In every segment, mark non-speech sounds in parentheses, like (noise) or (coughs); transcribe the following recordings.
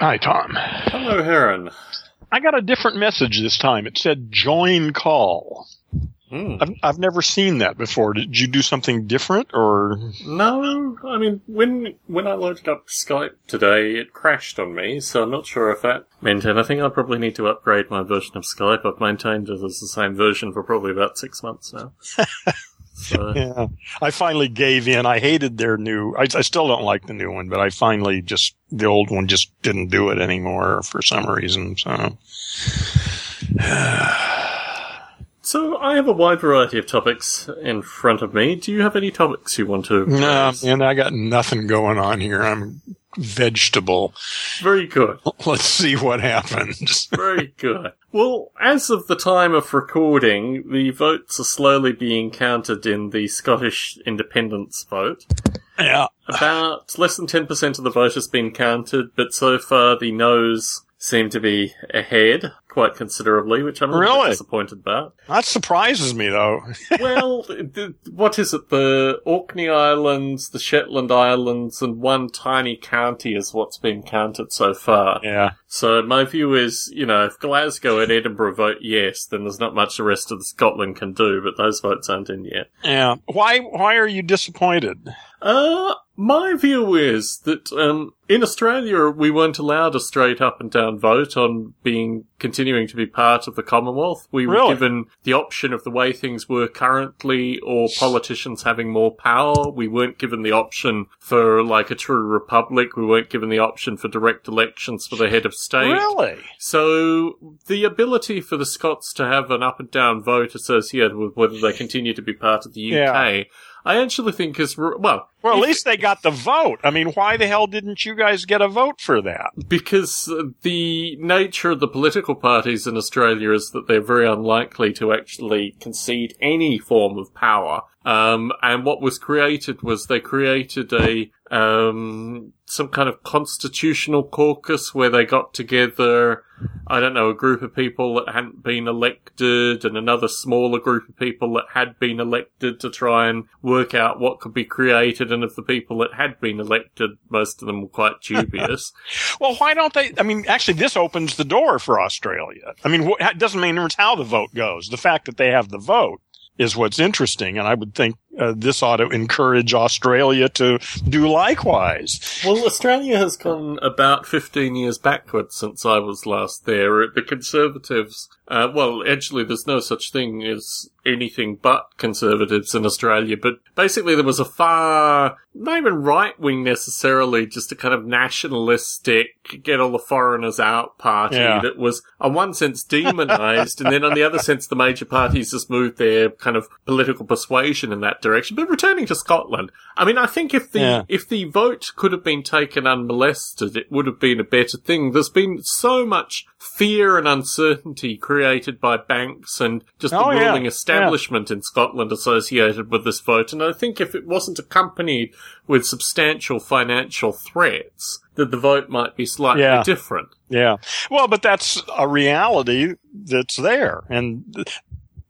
Hi, Tom. Hello, Heron. I got a different message this time. It said join call. Hmm. I've, I've never seen that before. Did you do something different or? No, I mean when when I loaded up Skype today, it crashed on me, so I'm not sure if that meant anything. I probably need to upgrade my version of Skype. I've maintained it as the same version for probably about six months now. (laughs) so, Yeah. I finally gave in. I hated their new, I, I still don't like the new one, but I finally just, the old one just didn't do it anymore for some reason. So. So I have a wide variety of topics in front of me. Do you have any topics you want to? No, and I got nothing going on here. I'm vegetable. Very good. (laughs) Let's see what happens. (laughs) Very good. Well, as of the time of recording, the votes are slowly being counted in the Scottish independence vote. Yeah. About less than 10% of the vote has been counted, but so far the noes seem to be ahead quite considerably, which I'm Really? disappointed about. That surprises me though. (laughs) well, the, what is it? The Orkney Islands, the Shetland Islands, and one tiny county is what's been counted so far. yeah. So my view is, you know, if Glasgow and Edinburgh vote yes, then there's not much the rest of Scotland can do, but those votes aren't in yet. Yeah. Why, why are you disappointed? Uh, my view is that, um, in Australia, we weren't allowed a straight up and down vote on being, continuing to be part of the Commonwealth. We were given the option of the way things were currently or politicians having more power. We weren't given the option for like a true republic. We weren't given the option for direct elections for the head of state. Really? So the ability for the Scots to have an up and down vote associated with whether they continue to be part of the UK, Yeah. I actually think is well. Well, at least they got the vote. I mean, why the hell didn't you guys get a vote for that? because uh, the nature of the political parties in Australia is that they're very unlikely to actually concede any form of power. Um, and what was created was they created a um, some kind of constitutional caucus where they got together. I don't know, a group of people that hadn't been elected and another smaller group of people that had been elected to try and work out what could be created. And of the people that had been elected, most of them were quite (laughs) dubious. Well, why don't they? I mean, actually, this opens the door for Australia. I mean, it doesn't mean it's how the vote goes. The fact that they have the vote is what's interesting, and I would think uh, this ought to encourage Australia to do likewise. Well, Australia has gone about 15 years backwards since I was last there. The Conservatives, uh, well, actually, there's no such thing as anything but Conservatives in Australia, but basically there was a far, not even right wing necessarily, just a kind of nationalistic, get all the foreigners out party Yeah. that was, on one sense, demonized, and then on the other sense, the major parties just moved their kind of political persuasion in that direction. But returning to Scotland, I mean, I think if the, Yeah. if the vote could have been taken unmolested, it would have been a better thing. There's been so much fear and uncertainty created by banks and just the Oh, yeah. ruling establishment in Scotland associated with this vote. And I think if it wasn't accompanied with substantial financial threats, that the vote might be slightly Yeah. different. Yeah. Well, but that's a reality that's there. And,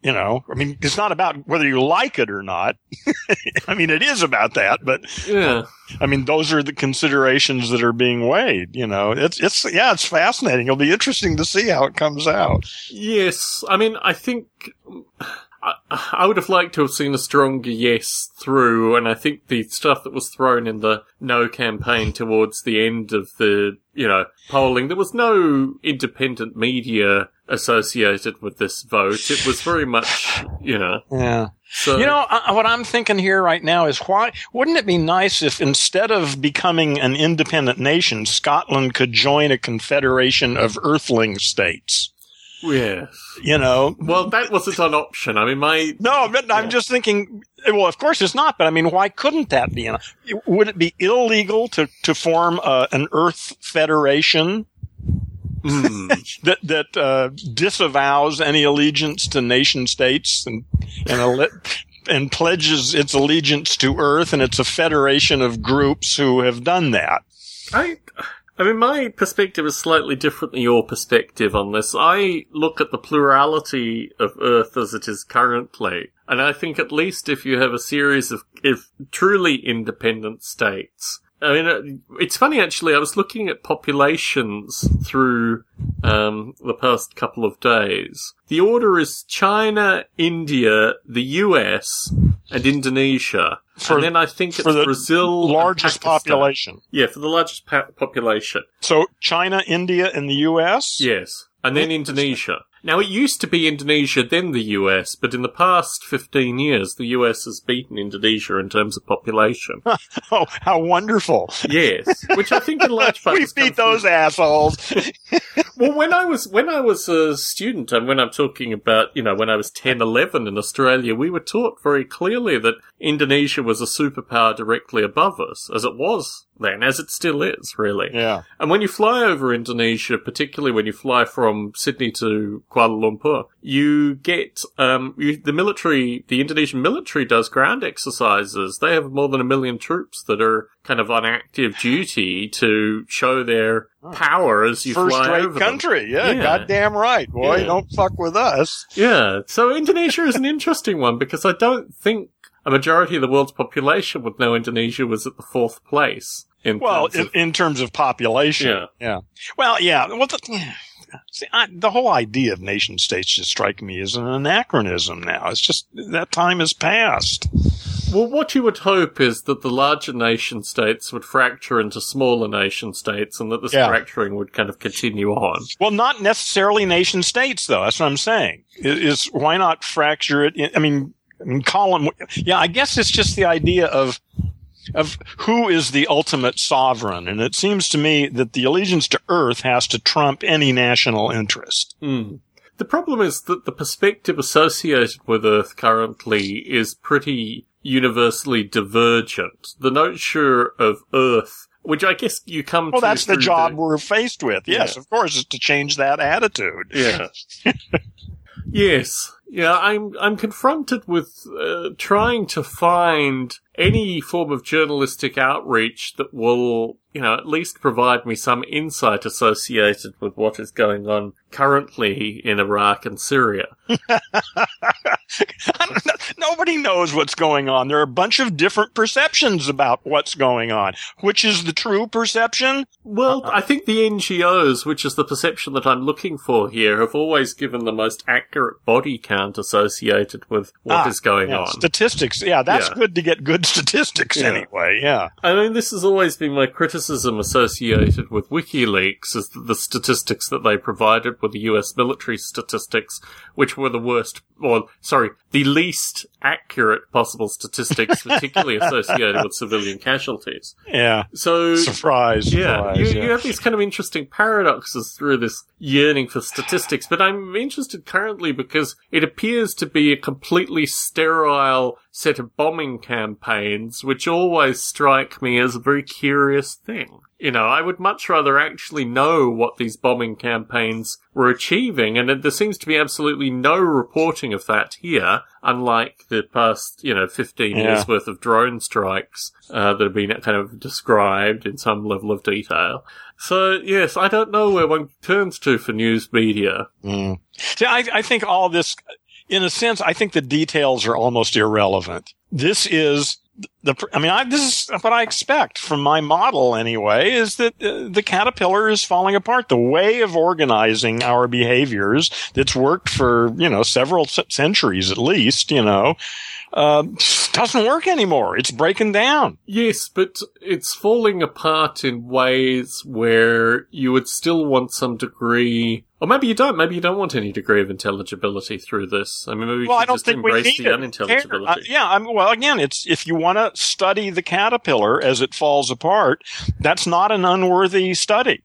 you know, I mean, it's not about whether you like it or not. (laughs) I mean, it is about that, but Yeah. I mean, those are the considerations that are being weighed. You know, it's, it's, yeah, it's fascinating. It'll be interesting to see how it comes out. Yes, I mean, I think I, I would have liked to have seen a stronger yes through, and I think the stuff that was thrown in the no campaign towards the end of the, you know, polling, there was no independent media associated with this vote. It was very much, you know, Yeah. so. You know, uh, what I'm thinking here right now is why wouldn't it be nice if instead of becoming an independent nation, Scotland could join a confederation of earthling states? Yes. You know, Well, that wasn't an option. I mean, my, No, but I'm just thinking. Well, of course it's not. But I mean, why couldn't that be? Would it be illegal to to form uh, an Earth Federation Hmm. (laughs) that that uh, disavows any allegiance to nation states and and alle- and pledges its allegiance to Earth, and it's a federation of groups who have done that. I, I mean, my perspective is slightly different than your perspective on this. I look at the plurality of Earth as it is currently, and I think at least if you have a series of if truly independent states, I mean, uh, it's funny actually. I was looking at populations through um, the past couple of days. The order is China, India, the US, and Indonesia. For- and then I think it's for the Brazil, Largest population. Yeah, for the largest pa- population. So China, India, and the U.S. Yes. And then Indonesia. Now, it used to be Indonesia, then the US, but in the past 15 years, the US has beaten Indonesia in terms of population. (laughs) Oh, how wonderful! yes. Which I think in large (laughs) part we beat those assholes. (laughs) Well, when I was, when I was a student, and when I'm talking about, you know, when I was 10, 11 in Australia, we were taught very clearly that Indonesia was a superpower directly above us, as it was then, as it still is, really. yeah. And when you fly over Indonesia, particularly when you fly from Sydney to Kuala Lumpur, you get um, you, the military. The Indonesian military does ground exercises. They have more than a million troops that are kind of on active duty to show their power as you First fly over country. Yeah, Yeah. goddamn right, boy. Yeah. Don't fuck with us. Yeah. So Indonesia is an interesting one because I don't think a majority of the world's population would know Indonesia was at the fourth place. In Well, terms in, of- in terms of population. Yeah. Yeah. Well, yeah. Well, the, see, I, the whole idea of nation states just strike me as an anachronism now. It's just that time has passed. Well, what you would hope is that the larger nation states would fracture into smaller nation states and that this Yeah. fracturing would kind of continue on. Well, not necessarily nation states, though. That's what I'm saying. Is, is why not fracture it? In, I mean, I mean, Colin. Yeah, I guess it's just the idea of of who is the ultimate sovereign, and it seems to me that the allegiance to Earth has to trump any national interest. The problem is that the perspective associated with Earth currently is pretty universally divergent. The notion of Earth, which I guess you come Well, that's the job we're faced with. Yes, Yeah. of course, is to change that attitude. Yeah. (laughs) yes. Yeah, I'm I'm confronted with uh, trying to find any form of journalistic outreach that will, you know, at least provide me some insight associated with what is going on currently in Iraq and Syria. (laughs) Know. Nobody knows what's going on. There are a bunch of different perceptions about what's going on. Which is the true perception? Well, I think the NGOs, which is the perception that I'm looking for here, have always given the most accurate body count associated with what is Ah, going yeah, on. Statistics. Yeah, that's Yeah. good to get good statistics Yeah. anyway. Yeah. I mean, this has always been my criticism associated with WikiLeaks, is that the statistics that they provided were the US military statistics, which were the worst, or, sorry, the least accurate possible statistics, (laughs) particularly associated with civilian casualties. Yeah. So, Surprise. yeah, surprise, you, yeah. you have these kind of interesting paradoxes through this yearning for statistics, but I'm interested currently because it appears to be a completely sterile set of bombing campaigns, which always strike me as a very curious thing. You know, I would much rather actually know what these bombing campaigns were achieving, and there seems to be absolutely no reporting of that here, unlike the past, you know, 15 Yeah. years worth of drone strikes uh, that have been kind of described in some level of detail. So, yes, I don't know where one turns to for news media. Mm. See, I, I think all this, in a sense, I think the details are almost irrelevant. This is the, I mean, I, this is what I expect from my model anyway, is that uh, the caterpillar is falling apart. The way of organizing our behaviors that's worked for, you know, several centuries at least, you know, uh, doesn't work anymore. It's breaking down. Yes, but it's falling apart in ways where you would still want some degree, or maybe you don't. Maybe you don't want any degree of intelligibility through this. I mean, maybe we well, I don't just think we embrace need the it. Unintelligibility. Uh, yeah, I mean, well, again, it's if you want to study the caterpillar as it falls apart, that's not an unworthy study.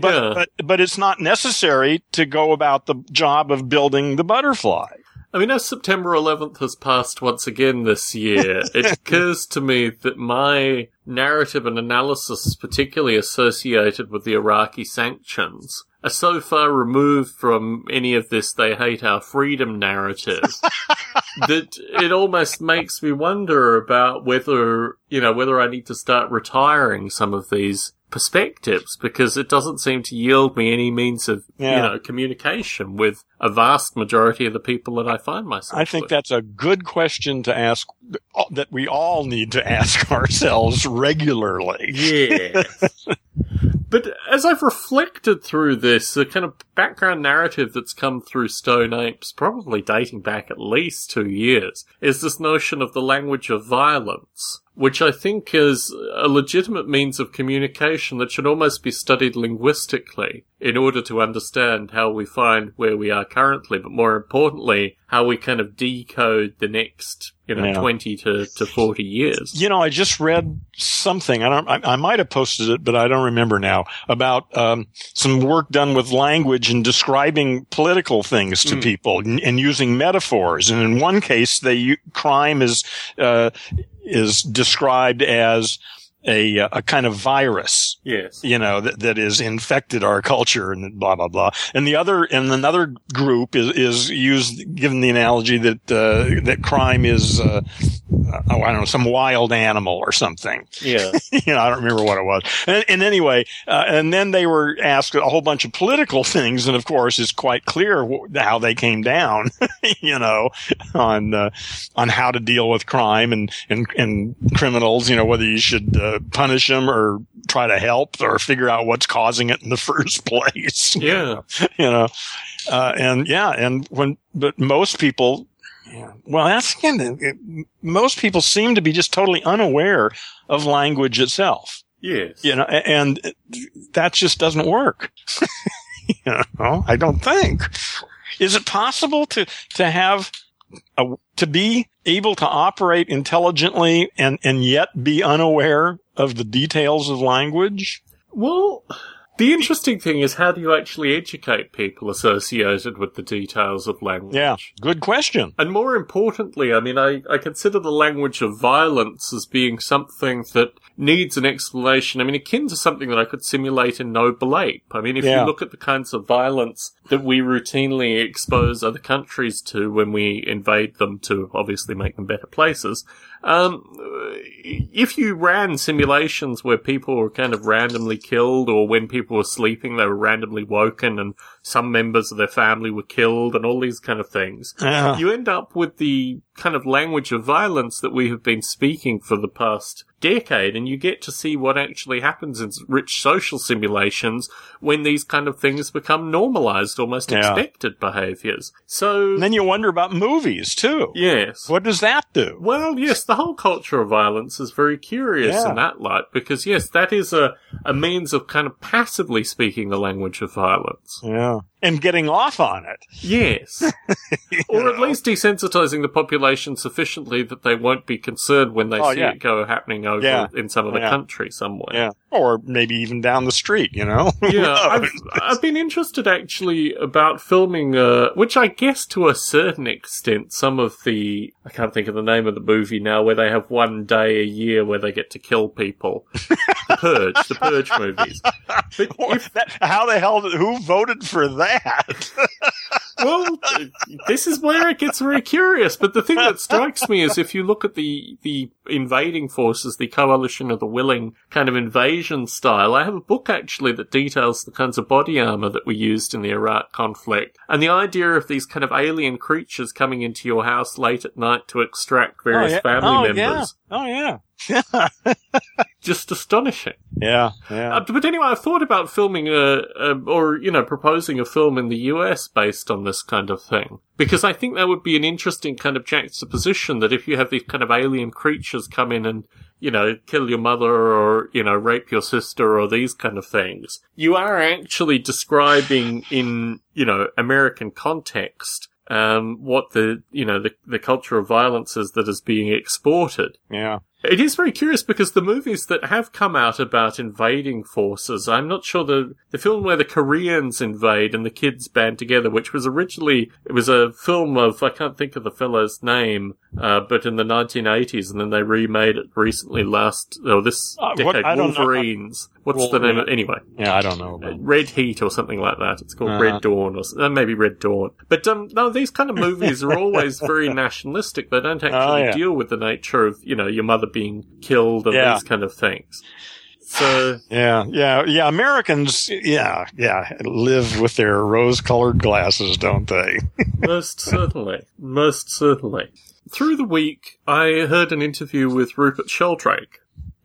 But, Yeah. but but it's not necessary to go about the job of building the butterfly. I mean, as September 11th has passed once again this year, (laughs) it occurs to me that my narrative and analysis, is particularly associated with the Iraqi sanctions, are so far removed from any of this they hate our freedom narrative (laughs) that it almost makes me wonder about whether, you know, whether I need to start retiring some of these perspectives because it doesn't seem to yield me any means of, Yeah. you know, communication with a vast majority of the people that I find myself I think with. that's a good question to ask uh, that we all need to (laughs) ask ourselves regularly. Yeah. (laughs) but as I've reflected through this, the kind of background narrative that's come through Stone Apes, probably dating back at least two years, is this notion of the language of violence, which I think is a legitimate means of communication that should almost be studied linguistically in order to understand how we find where we are currently, but more importantly, how we kind of decode the next, you know, Yeah. 20 to, to 40 years. You know, I just read something. I don't. I, I might have posted it, but I don't remember now. About um, some work done with language and describing political things to Mm. people and, and using metaphors. And in one case, they crime is uh, is described as a a kind of virus. Yes. you know, that, that is infected our culture and blah, blah, blah. And the other, and another group is, is used, given the analogy that, uh, that crime is, uh, oh, I don't know, some wild animal or something. Yeah. (laughs) you know, I don't remember what it was. And, and anyway, uh, and then they were asked a whole bunch of political (laughs) things. And of course, it's quite clear wh- how they came down, (laughs) you know, on, uh, on how to deal with crime and, and, and criminals, you know, whether you should, punish them or try to help or figure out what's causing it in the (laughs) first place. Yeah. (laughs) you know, uh, and yeah, and when, but most people, yeah, well, that's again, it, most people seem to be just totally unaware of language itself, Yes. you know, a- and that just doesn't work. (laughs) you know, I don't think. Is it possible to, to have to be able to operate intelligently and, and yet be unaware of the details of language? Well, the interesting thing is how do you actually educate people associated with the details of language? Yeah, good question. And more importantly, I mean, I, I consider the language of violence as being something that needs an explanation. I mean, akin to something that I could simulate in Noble Ape. I mean, if Yeah. you look at the kinds of violence that we routinely expose other countries to when we invade them to obviously make them better places, um, if you ran simulations where people were kind of randomly killed or when people were sleeping, they were randomly woken and some members of their family were killed and all these kind of things, Yeah. you end up with the kind of language of violence that we have been speaking for the past decade, and you get to see what actually happens in rich social simulations when these kind of things become normalized, almost Yeah. expected behaviors. So, And then you wonder about movies too. yes. What does that do? Well, yes, the whole culture of violence is very curious Yeah. in that light because, yes, that is a, a means of kind of passively speaking the language of violence. Yeah know. And getting off on it. Yes. (laughs) or at least desensitizing the population sufficiently that they won't be concerned when they Oh, see yeah. it go happening over Yeah. in some other Yeah. country somewhere. Yeah. Or maybe even down the street, you know? (laughs) Yeah, I've. I've been interested actually about filming, uh, which I guess to a certain extent, some of the, I can't think of the name of the movie now, where they have one day a year where they get to kill people. the Purge, the Purge (laughs) movies. But if, That- how the hell, who voted for that? (laughs) well, uh, this is where it gets very curious. But the thing that strikes me is if you look at the, the invading forces, the coalition of the willing kind of invasion style, I have a book actually that details the kinds of body armor that were used in the Iraq conflict. And the idea of these kind of alien creatures coming into your house late at night to extract various oh, yeah. family oh, members. Yeah. Oh, yeah. (laughs) Just astonishing. Yeah. Yeah. Uh, but anyway, I thought about filming a, a, or, you know, proposing a film in the US based on this kind of thing. Because I think that would be an interesting kind of juxtaposition that if you have these kind of alien creatures come in and, you know, kill your mother or, you know, rape your sister or these kind of things, you are actually describing in, you know, American context, um, what the, you know, the, the culture of violence is that is being exported. yeah. It is very curious because the movies that have come out about invading forces, I'm not sure the the film where the Koreans invade and the kids band together, which was originally it was a film of I can't think of the fellow's name, uh, but in the 1980s, and then they remade it recently last oh this Uh, decade. Know. Wolverines. What's the name? of Anyway, Yeah. I don't know. uh, Red Heat or something like that. It's called Uh-huh. Red Dawn or uh, maybe Red Dawn. But um, no, these kind of movies are always (laughs) very nationalistic. They don't actually Oh, yeah. deal with the nature of you know your mother being killed and Yeah. these kind of things. So Yeah, yeah, yeah. Americans, yeah, yeah, live with their rose-colored glasses, don't they? (laughs) most certainly, most certainly. Through the week, I heard an interview with Rupert Sheldrake,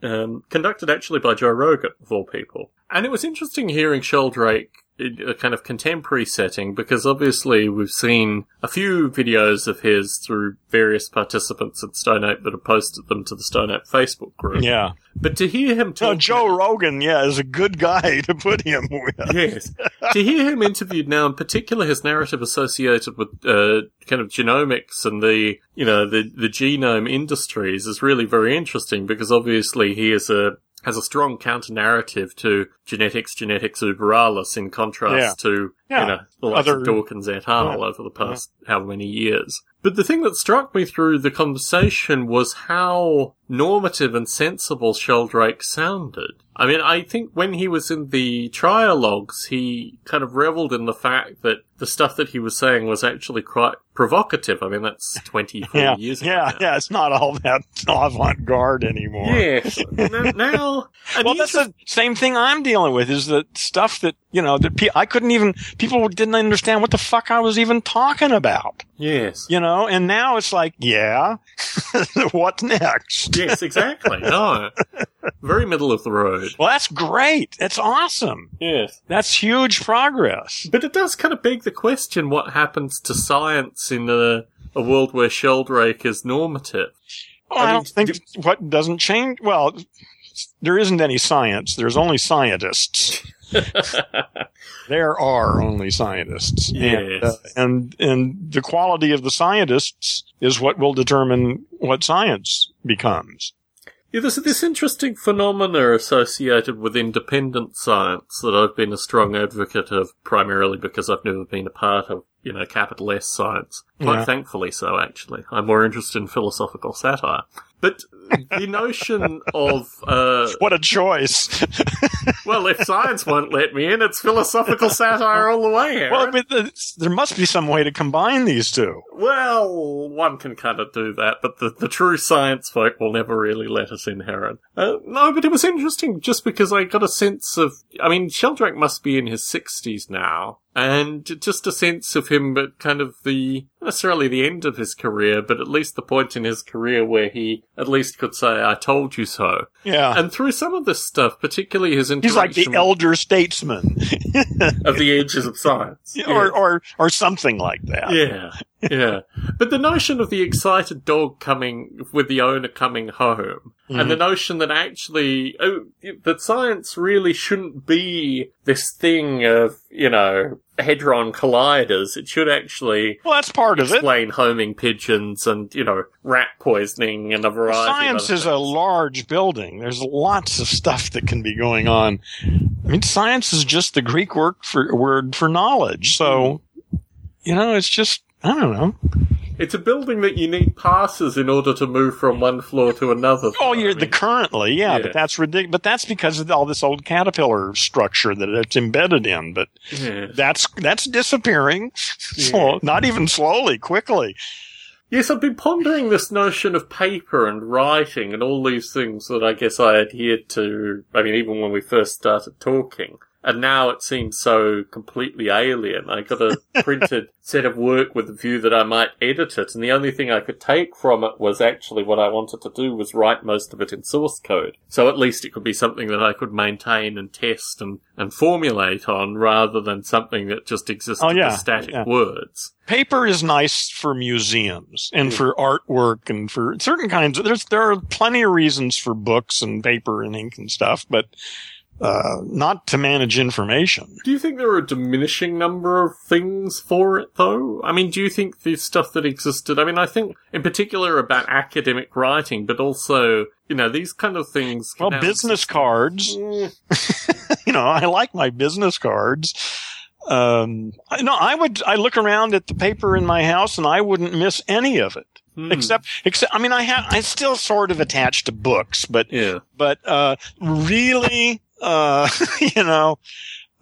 um, conducted actually by Joe Rogan, of all people. And it was interesting hearing Sheldrake a kind of contemporary setting because obviously we've seen a few videos of his through various participants at Stone Ape that have posted them to the Stone Ape Facebook group. Yeah. But to hear him No, talk, Joe Rogan, yeah, is a good guy (laughs) to put him with. yes, to hear him interviewed now, in particular, his narrative associated with uh, kind of genomics and the you know the the genome industries is really very interesting because obviously he is a has a strong counter narrative to genetics, genetics uber alles, in contrast Yeah. to Yeah. you know the likes Other- of Dawkins et al. Yeah. over the past how many years. But the thing that struck me through the conversation was how normative and sensible Sheldrake sounded. I mean, I think when he was in the trialogues, he kind of reveled in the fact that the stuff that he was saying was actually quite provocative. I mean, that's (laughs) 24 Yeah, years ago. yeah, now. yeah. It's not all that avant-garde anymore. Yeah. (laughs) Now, and Well, that's the same thing I'm dealing with. Is the stuff that you know that pe- I couldn't even people didn't understand what the fuck I was even talking about. yes. You know, and now it's like, yeah, (laughs) what next? Yes, exactly. No. Very middle of the road. Well, that's great. That's awesome. Yes. That's huge progress. But it does kind of beg the question what happens to science in a, a world where Sheldrake is normative? Well, I I, don't think what doesn't change. Well, there isn't any science. There's only scientists. (laughs) There are only scientists. And, uh, and and the quality of the scientists is what will determine what science becomes. Yeah, there's this interesting phenomena associated with independent science that I've been a strong advocate of, primarily because I've never been a part of, you know, capital S science. Quite Yeah. thankfully so, actually. I'm more interested in philosophical satire. But the notion of, uh, (laughs) What a choice! (laughs) well, if science won't let me in, it's philosophical satire all the way, Aaron. well, there must be some way to combine these two. Well, one can kind of do that, but the, the true science folk will never really let us in, Heron. Uh, no, but it was interesting just because I got a sense of, I mean, Sheldrake must be in his 60s now, and just a sense of him but kind of the, necessarily the end of his career, but at least the point in his career where he at least could say, I told you so. Yeah, And through some of this stuff, particularly his he's like the elder statesman, (laughs) of the ages of science. (laughs) or or or something like that. Yeah, yeah. But the notion of the excited dog coming with the owner coming home, and mm-hmm. the notion that actually oh, that science really shouldn't be this thing of you know hadron colliders. It should actually Well, that's part of it. explain homing pigeons and you know rat poisoning and a variety. Science is a large building. There's lots of stuff that can be going on. I mean, science is just the Greek word for word for knowledge. So, you know, it's just I don't know. It's a building that you need passes in order to move from one floor to another. Oh, I you're the mean, currently, yeah, Yeah. but that's ridiculous. But that's because of all this old caterpillar structure that it's embedded in. But yeah. that's that's disappearing. So, (laughs) not even slowly, quickly. Yes, I've been pondering this notion of paper and writing and all these things that I guess I adhered to. I mean, even when we first started talking. And now it seems so completely alien. I got a (laughs) printed set of work with the view that I might edit it, and the only thing I could take from it was actually what I wanted to do was write most of it in source code. So at least it could be something that I could maintain and test and, and formulate on rather than something that just existed Oh, yeah, as static yeah. words. paper is nice for museums and for artwork and for certain kinds of there's there are plenty of reasons for books and paper and ink and stuff but uh not to manage information Do you think there are a diminishing number of things for it, though? I mean, do you think the stuff that existed? I mean, I think in particular about academic writing, but also, you know, these kind of things. well business cards exist- (laughs) you know i like my business cards um no i would i look around at the paper in my house and i wouldn't miss any of it Hmm. except except i mean i have i still sort of attached to books but yeah. but uh really uh (laughs) you know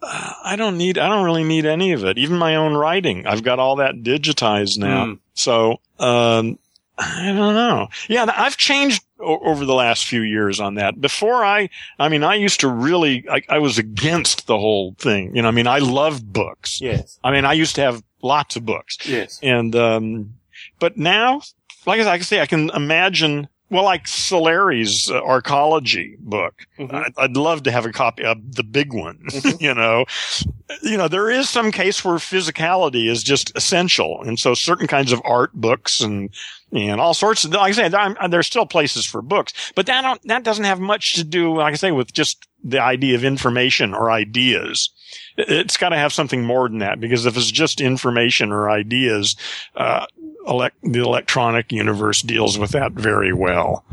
uh, i don't need i don't really need any of it even my own writing i've got all that digitized now Hmm. so um I don't know. Yeah, I've changed o- over the last few years on that. Before I, I mean, I used to really, I, I was against the whole thing. You know, I mean, I loved books. Yes. I mean, I used to have lots of books. Yes. And, um, but now, like I can say, I can imagine, well, like Soleri's uh, arcology book. Mhm. I'd, I'd love to have a copy of the big one, (laughs) Mhm. you know. You know, there is some case where physicality is just essential. And so certain kinds of art books and, and all sorts of, like I say, there- there's still places for books, but that don't, that doesn't have much to do, like I say, with just the idea of information or ideas. It- It's got to have something more than that because if it's just information or ideas, uh, elect, the electronic universe deals with that very well.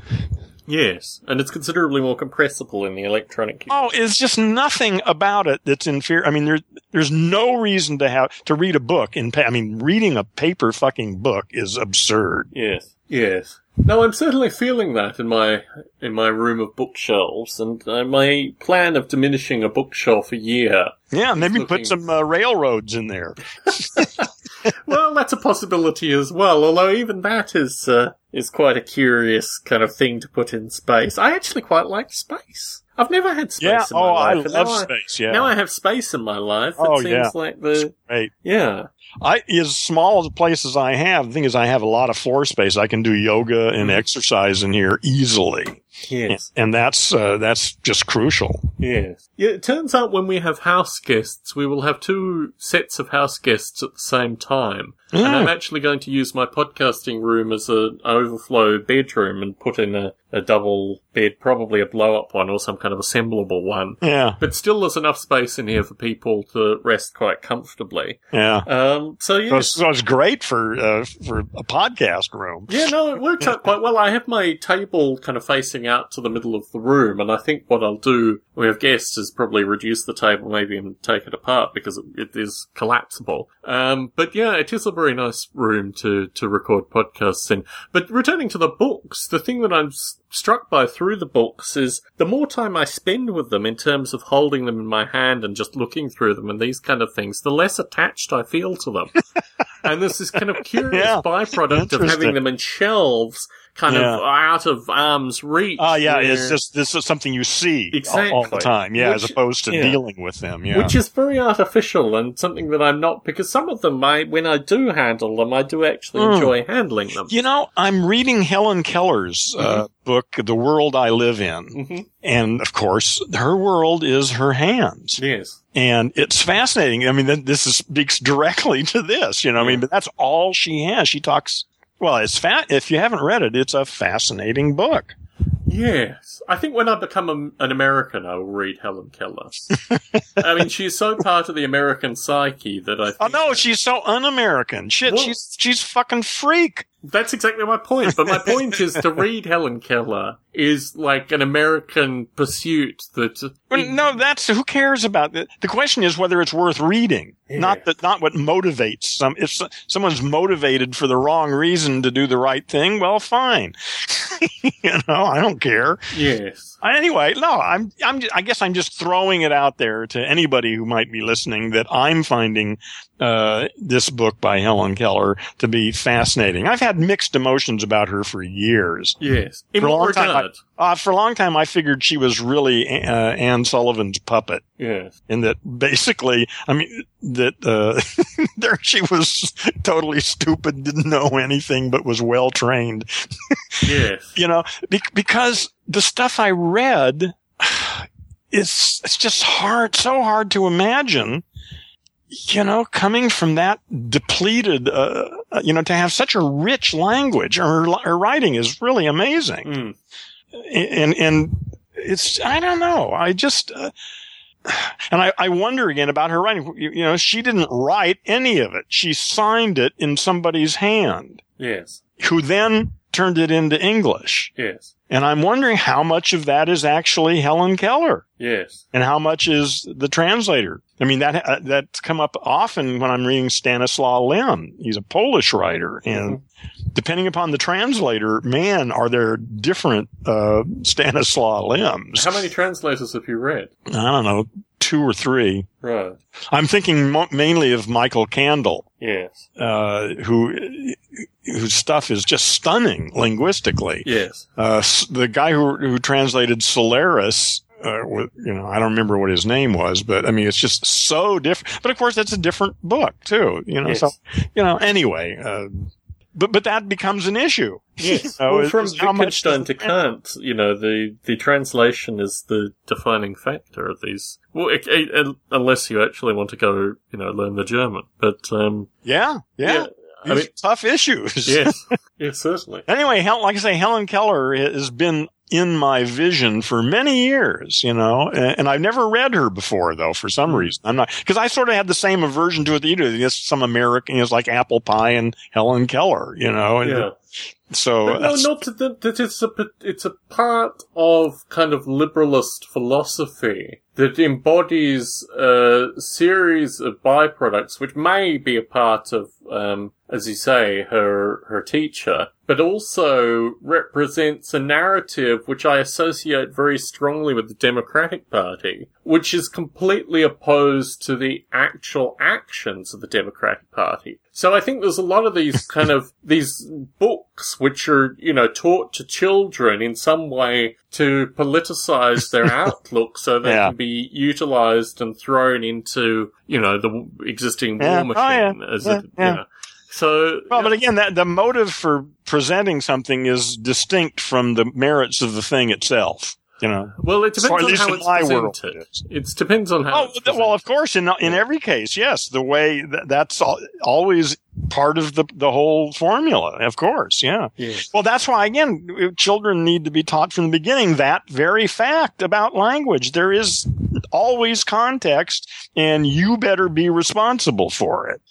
Yes. And it's considerably more compressible in the electronic. Oh, it's just nothing about it that's inferior. I mean, there, there's no reason to have to read a book in. Pa- I mean, reading a paper fucking book is absurd. Yes. Yes. No, I'm certainly feeling that in my in my room of bookshelves, and uh, my plan of diminishing a bookshelf a year. Yeah, maybe looking- put some uh, railroads in there. (laughs) (laughs) (laughs) Well, that's a possibility as well. Although even that is uh, is quite a curious kind of thing to put in space. I actually quite like space. I've never had space Yeah. in my Oh, I life. and love space. Yeah. Now I have space in my life. It Oh, seems yeah. like the yeah. I as small as the places I have. The thing is, I have a lot of floor space. I can do yoga and Mhm. exercise in here easily, Yes. and that's uh, that's just crucial. Yes. Yeah, it turns out when we have house guests, we will have two sets of house guests at the same time. And I'm actually going to use my podcasting room as an overflow bedroom and put in a, a double bed, probably a blow up one or some kind of assemblable one. Yeah. But still, there's enough space in here for people to rest quite comfortably. Yeah. Um, so So yeah. it's, so it's great for uh, for a podcast room. Yeah, no, it worked out quite well. I have my table kind of facing out to the middle of the room, and I think what I'll do when we have guests is probably reduce the table maybe and take it apart because it, it is collapsible. Um, but yeah, it is a very nice room to, to record podcasts in. But returning to the books, the thing that I'm struck by through the books is the more time I spend with them in terms of holding them in my hand and just looking through them and these kind of things, the less attached I feel to them. (laughs) and there's this kind of curious Yeah. byproduct of having them in shelves kind Yeah. of out of arm's reach. Ah, yeah, where- it's just this is something you see all- all, the time. Yeah, as opposed to yeah. dealing with them. Yeah. Which is very artificial and something that I'm not, because some of them, I, when I do handle them, I do actually Mm. enjoy handling them. you know, I'm reading Helen Keller's uh, book, "The World I Live In," hmm and of course, her world is her hands, Yes. and it's fascinating. I mean, this is, speaks directly to this. You know, I mean, but that's all she has. She talks. Well, it's fat. If you haven't read it, it's a fascinating book. Yes. I think when I become a, an American, I will read Helen Keller. (laughs) I mean, she's so part of the American psyche that I oh, think Oh no, she's so un-American. Shit, Well- she's she's fucking freak. That's exactly my point. But my point is to read Helen Keller is like an American pursuit that. Well, no, that's who cares about it. The question is whether it's worth reading, Yeah. not that, not what motivates some. If so- someone's motivated for the wrong reason to do the right thing, well, fine. (laughs) you know, I don't care. Yes. Anyway, no, I'm, I'm, I guess I'm just throwing it out there to anybody who might be listening that I'm finding, uh, this book by Helen Keller to be fascinating. I've had mixed emotions about her for years. Yes. In For a long time, I- Uh, for a long time, I figured she was really, uh, Anne Sullivan's puppet. Yes. in that basically, I mean, that, uh, (laughs) there she was totally stupid, didn't know anything, but was well trained, Yes. (laughs) you know, be- because the stuff I read (sighs) is, it's just hard, so hard to imagine, you know, coming from that depleted, uh, uh, you know, to have such a rich language. Her, her writing is really amazing Mm. and and it's I don't know. I just uh, and I, I wonder again about her writing. You, you know, she didn't write any of it. She signed it in somebody's hand, Yes. who then turned it into English. Yes. And I'm wondering how much of that is actually Helen Keller Yes. and how much is the translator. I mean, that uh, that's come up often when I'm reading Stanislaw Lem. He's a Polish writer, and depending upon the translator, man, are there different uh, Stanislaw Lems? How many translators have you read? I don't know, two or three. Right. I'm thinking mo- mainly of Michael Kandel. Yes. uh, who whose stuff is just stunning linguistically. Yes. Uh, the guy who who translated Solaris. Uh, with, you know, I don't remember what his name was, but I mean, it's just so different. But of course, that's a different book too. You know, Yes. so you know. Anyway, uh, but but that becomes an issue. (laughs) Yes. You know, well, from just Wittgenstein to Kant, you know, the, the translation is the defining factor of these. Well, it, it, unless you actually want to go, you know, learn the German. But, um, Yeah, yeah. yeah, I mean, tough issues. yes, (laughs) yes, certainly. Anyway, like I say, Helen Keller has been in my vision for many years, you know, and, and I've never read her before though, for some hmm. reason. I'm not, cause I sort of had the same aversion to it that you do. Yes, some American is like apple pie and Helen Keller, you know, and Yeah. So But no, not the, that it's a it's a part of kind of liberalist philosophy that embodies a series of byproducts, which may be a part of, um, as you say, her her teacher, but also represents a narrative which I associate very strongly with the Democratic Party, which is completely opposed to the actual actions of the Democratic Party. So I think there's a lot of these (laughs) kind of these books which are, you know, taught to children in some way to politicize their (laughs) outlook so they Yeah. can be utilized and thrown into, you know, the existing Yeah. war Oh, yeah. machine as Yeah, it, yeah. you know. So well, but again, that the motive for presenting something is distinct from the merits of the thing itself, you know. well, it depends on how it's presented. it. It depends on how. Oh, well, of course, in in every case, yes, the way th- that's al- always part of the the whole formula. Of course, yeah. Yes. Well, that's why again, children need to be taught from the beginning that very fact about language. There is always context, and you better be responsible for it.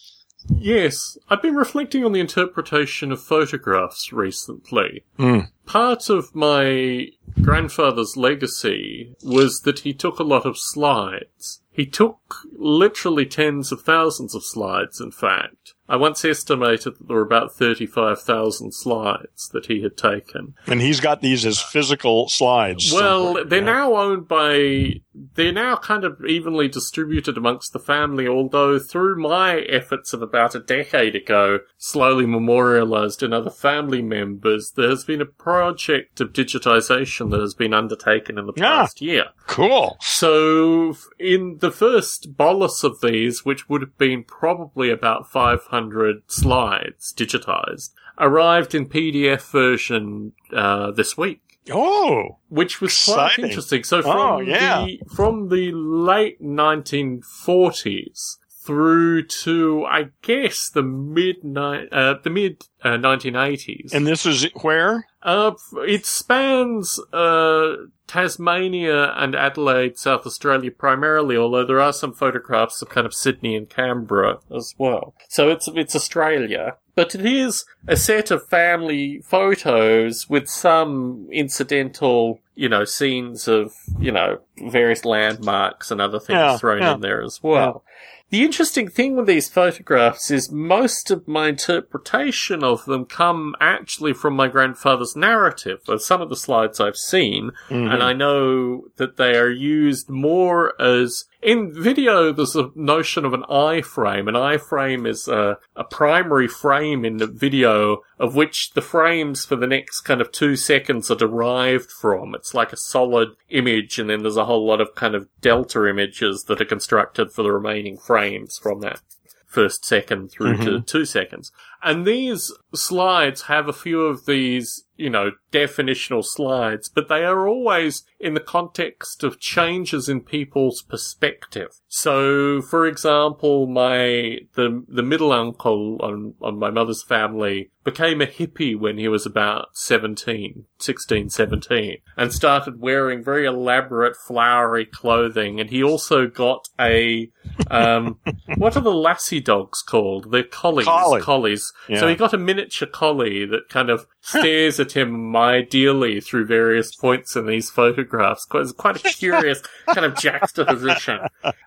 Yes, I've been reflecting on the interpretation of photographs recently. Hmm. Part of my grandfather's legacy was that he took a lot of slides. He took literally tens of thousands of slides, in fact. I once estimated that there were about 35,000 slides that he had taken. And he's got these as physical slides. Well, somewhere. they're Yeah. now owned by, they're now kind of evenly distributed amongst the family, although through my efforts of about a decade ago, slowly memorialized in other family members, there has been a project of digitization that has been undertaken in the Yeah. past year. cool. So, in the first bolus of these, which would have been probably about 500 slides digitized, arrived in PDF version uh, this week Oh, which was quite interesting. So from Oh, yeah. the from the late 1940s through to I guess the mid uh, the mid uh, 1980s, and this is where? uh, it spans uh, Tasmania and Adelaide, South Australia primarily, although there are some photographs of kind of Sydney and Canberra as well. So it's it's Australia. But it is a set of family photos with some incidental, you know, scenes of, you know, various landmarks and other things Yeah, thrown yeah. in there as well. The interesting thing with these photographs is most of my interpretation of them come actually from my grandfather's narrative. Of some of the slides I've seen, Mhm. And I hmm. know that they are used more as in video. There's a notion of an iframe. An iframe is a, a primary frame in the video of which the frames for the next kind of two seconds are derived from. It's like a solid image, and then there's a whole lot of kind of delta images that are constructed for the remaining frames from that first second through to mm-hmm. two seconds. And these slides have a few of these, you know, definitional slides, but they are always in the context of changes in people's perspective. So, for example, my, the, the middle uncle on, on my mother's family became a hippie when he was about 17, 16, 17, and started wearing very elaborate flowery clothing. And he also got a, um, (laughs) what are the lassie dogs called? They're collies. Collie. Collies. Yeah. So he got a miniature collie that kind of stares at him ideally through various points in these photographs. Quite, it's quite a (laughs) curious kind of juxtaposition.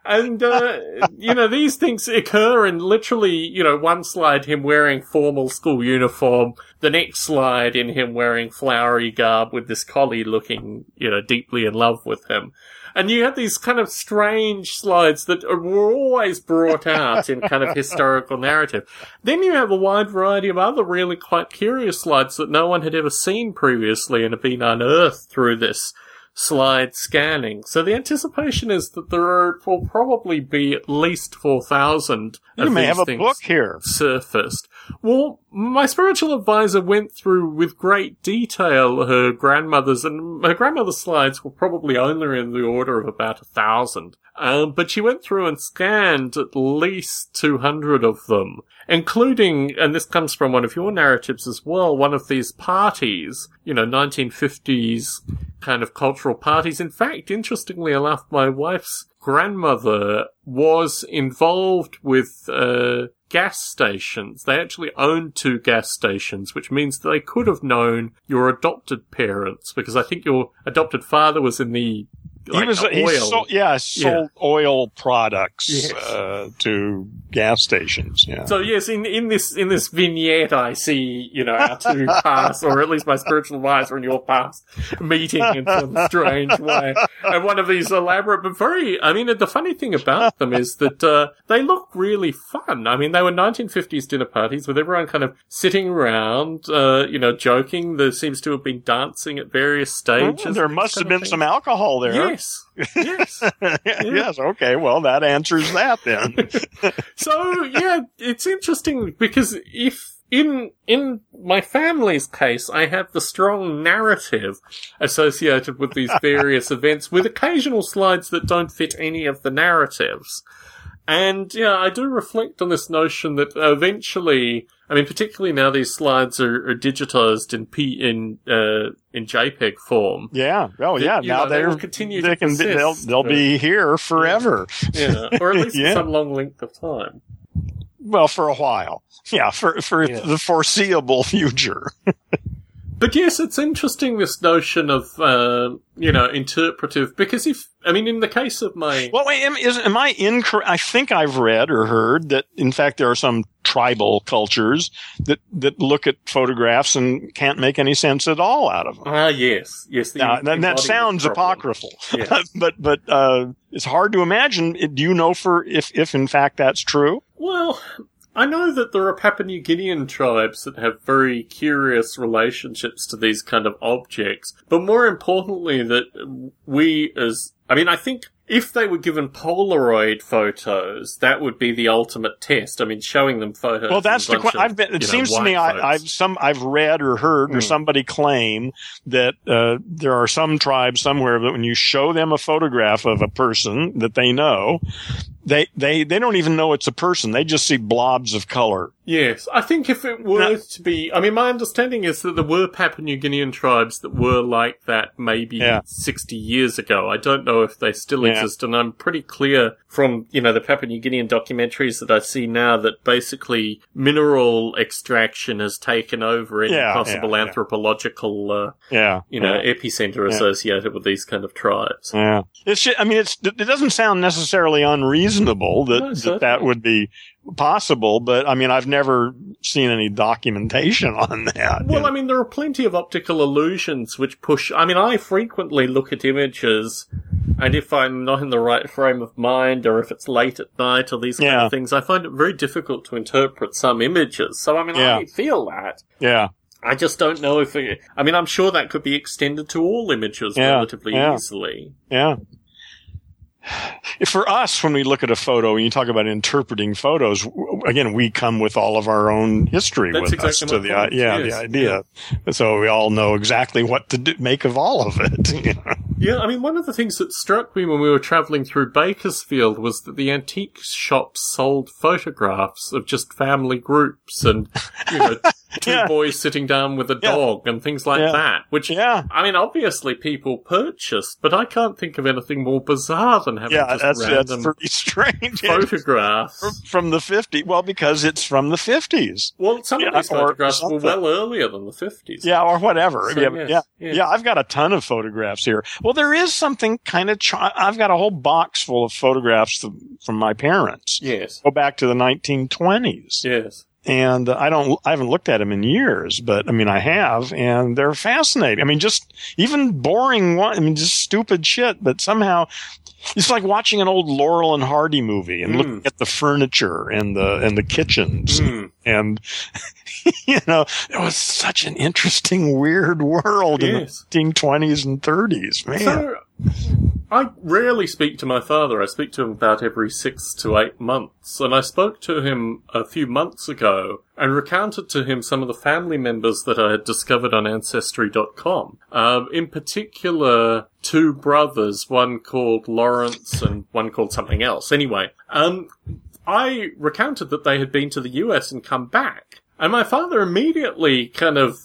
And, uh, you know, these things occur in literally, you know, one slide him wearing formal school uniform, the next slide in him wearing flowery garb with this collie looking, you know, deeply in love with him. And you had these kind of strange slides that were always brought out in kind of (laughs) historical narrative. Then you have a wide variety of other really quite curious slides that no one had ever seen previously and have been unearthed through this slide scanning. So the anticipation is that there are, will probably be at least 4,000 You may have a book here. surfaced. Well, my spiritual advisor went through with great detail her grandmother's, and her grandmother's slides were probably only in the order of about a thousand. Um, but she went through and scanned at least 200 of them, including, and this comes from one of your narratives as well, one of these parties, you know, 1950s kind of cultural parties. In fact, interestingly enough, my wife's grandmother was involved with, uh, gas stations. They actually owned two gas stations, which means they could have known your adopted parents because I think your adopted father was in the like he was, oil. he sold, yeah, sold oil products Yes. uh, to gas stations. Yeah. So yes, in, in this in this vignette, I see you know our two (laughs) paths, or at least my spiritual advisor and your past meeting in some (laughs) strange way, and one of these elaborate but very. I mean, the funny thing about them is that uh, they look really fun. I mean, they were 1950s dinner parties with everyone kind of sitting around, uh, you know, joking. There seems to have been dancing at various stages. Oh, there must have kind of been some alcohol there. Yes, yes. (laughs) yes. Okay. Well, that answers that then. (laughs) (laughs) So yeah, it's interesting because if in in my family's case, I have the strong narrative associated with these various events, with occasional slides that don't fit any of the narratives. And yeah, I do reflect on this notion that eventually, I mean, particularly now these slides are, are digitized in P in uh, in JPEG form. yeah. Oh, yeah. you now know, they they're will continue they to can be, they'll they'll but- be here forever. Yeah, or at least (laughs) Yeah. some long length of time. Well, for a while. Yeah. For for Yeah. the foreseeable future. (laughs) But yes, it's interesting this notion of uh, you know interpretive because if I mean in the case of my Well, wait, am, is, am I incorrect? I think I've read or heard that, in fact, there are some tribal cultures that, that look at photographs and can't make any sense at all out of them. ah yes yes the Now, that, that sounds apocryphal, (laughs) Yes. but but uh, it's hard to imagine. Do you know for if if in fact that's true? Well, I know that there are Papua New Guinean tribes that have very curious relationships to these kind of objects, but more importantly, that we as I mean, I think if they were given Polaroid photos, that would be the ultimate test. I mean, showing them photos. Well, that's the. bunch que- of, I've been. It you know, seems to me I, I've some I've read or heard or Mm. somebody claim that uh, there are some tribes somewhere that when you show them a photograph of a person that they know, they they they don't even know it's a person. They just see blobs of color. Yes, I think if it were Now- to be, I mean, my understanding is that there were Papua New Guinean tribes that were like that maybe Yeah. 60 years ago. I don't know if they still Yeah. exist, and I'm pretty clear from, you know, the Papua New Guinean documentaries that I see now that basically mineral extraction has taken over any Yeah, possible anthropological, uh, Yeah, you know, epicenter associated with these kind of tribes. Yeah, it's. Just, I mean, it's. It doesn't sound necessarily unreasonable that No, that, that would be possible, but I mean, I've never seen any documentation (laughs) on that. Well, I mean, there are plenty of optical illusions which push. I mean, I frequently look at images, and if I'm not in the right frame of mind, or if it's late at night, or these kind Yeah. of things, I find it very difficult to interpret some images. So, I mean, Yeah. I feel that. yeah, I just don't know if it, I mean, I'm sure that could be extended to all images Yeah, relatively yeah. easily. yeah. For us, when we look at a photo, and you talk about interpreting photos, again, we come with all of our own history That's with us to the yeah the idea, so we all know exactly what to do, make of all of it. (laughs) you know? Yeah, I mean, one of the things that struck me when we were travelling through Bakersfield was that the antique shops sold photographs of just family groups and, you know, two Yeah. boys sitting down with a Yeah. dog and things like Yeah. that, which, Yeah, I mean, obviously people purchased, but I can't think of anything more bizarre than having yeah, just that's that's random pretty (laughs) strange. photographs. from the 50s. Well, because it's from the 50s. Well, some Yeah, of these photographs were well earlier than the 50s. Yeah, or whatever. So, yeah, yes, yeah, yes. yeah. I've got a ton of photographs here. Well, there is something kind of. I've got a whole box full of photographs th- from my parents. Yes. Go back to the 1920s. Yes. And I don't, I haven't looked at them in years, but I mean, I have, and they're fascinating. I mean, just even boring one, I mean, just stupid shit, but somehow it's like watching an old Laurel and Hardy movie and Mm. looking at the furniture and the and the kitchens Mm. and (laughs) you know it was such an interesting weird world Yes. in the 1920s and 30s man So, I rarely speak to my father. I speak to him about every six to eight months. And I spoke to him a few months ago and recounted to him some of the family members that I had discovered on Ancestry.com. Um, in particular, two brothers, one called Lawrence and one called something else. Anyway, um, I recounted that they had been to the US and come back. And my father immediately kind of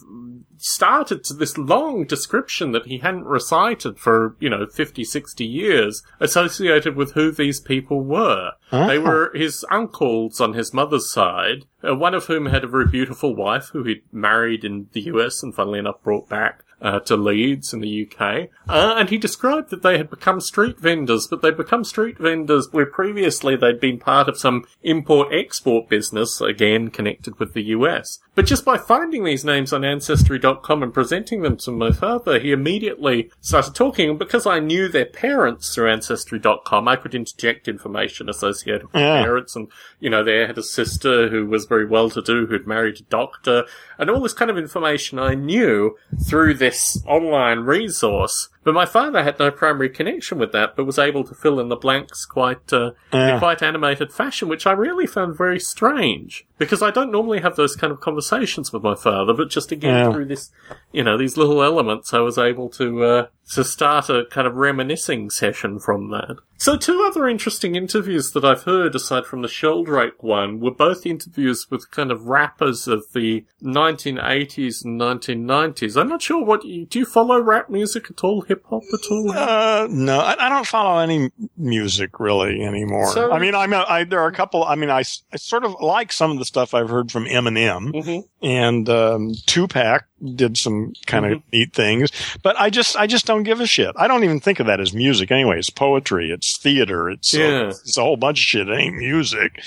started to this long description that he hadn't recited for, you know, 50, 60 years associated with who these people were. They Oh. were his uncles on his mother's side, uh, one of whom had a very beautiful wife who he'd married in the US and funnily enough brought back uh, to Leeds in the UK. Uh, and he described that they had become street vendors, but they'd become street vendors where previously they'd been part of some import-export business, again connected with the US. But just by finding these names on Ancestry.com and presenting them to my father, he immediately started talking. And because I knew their parents through Ancestry.com, I could interject information associated with Yeah. parents. And, you know, they had a sister who was very well to do, who'd married a doctor, and all this kind of information I knew through this online resource. But my father had no primary connection with that, but was able to fill in the blanks quite uh, in quite animated fashion, which I really found very strange because I don't normally have those kind of conversations with my father. But just again Yeah. through this, you know, these little elements, I was able to uh, to start a kind of reminiscing session from that. So two other interesting interviews that I've heard aside from the Sheldrake one were both interviews with kind of rappers of the 1980s and 1990s. I'm not sure what you do. You follow rap music at all? Hip hop at all? Uh, no, I, I don't follow any music really anymore. So- I mean, I'm a, I, there are a couple. I mean, I, I sort of like some of the stuff I've heard from Eminem Mhm. and um, Tupac did some kind of neat things, but I just I just don't give a shit. I don't even think of that as music anyway. It's poetry, it's theater, it's uh, Yeah. it's a whole bunch of shit. It ain't music,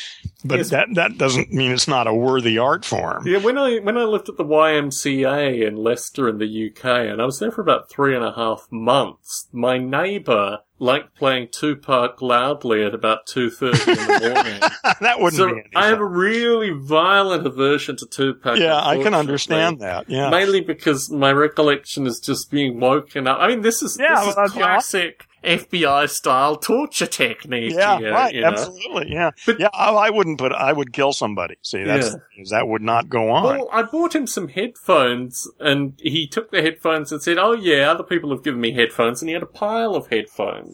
but Yes. that that doesn't mean it's not a worthy art form. Yeah, when I when I lived at the YMCA in Leicester in the UK, and I was there for about three and a half months, my neighbour liked playing Tupac loudly at about two thirty in the (laughs) morning. that wouldn't so I have a really violent aversion to Tupac. yeah, I can understand that. Yeah. Mainly because my recollection is just being woken up. I mean, this is Yeah, this is well, classic FBI style torture technique. Yeah, right. you know? Absolutely. Yeah. But- yeah. I, I wouldn't put, I would kill somebody. See, that's, that would not go on. Well, I bought him some headphones, and he took the headphones and said, "Oh yeah, other people have given me headphones," and he had a pile of headphones.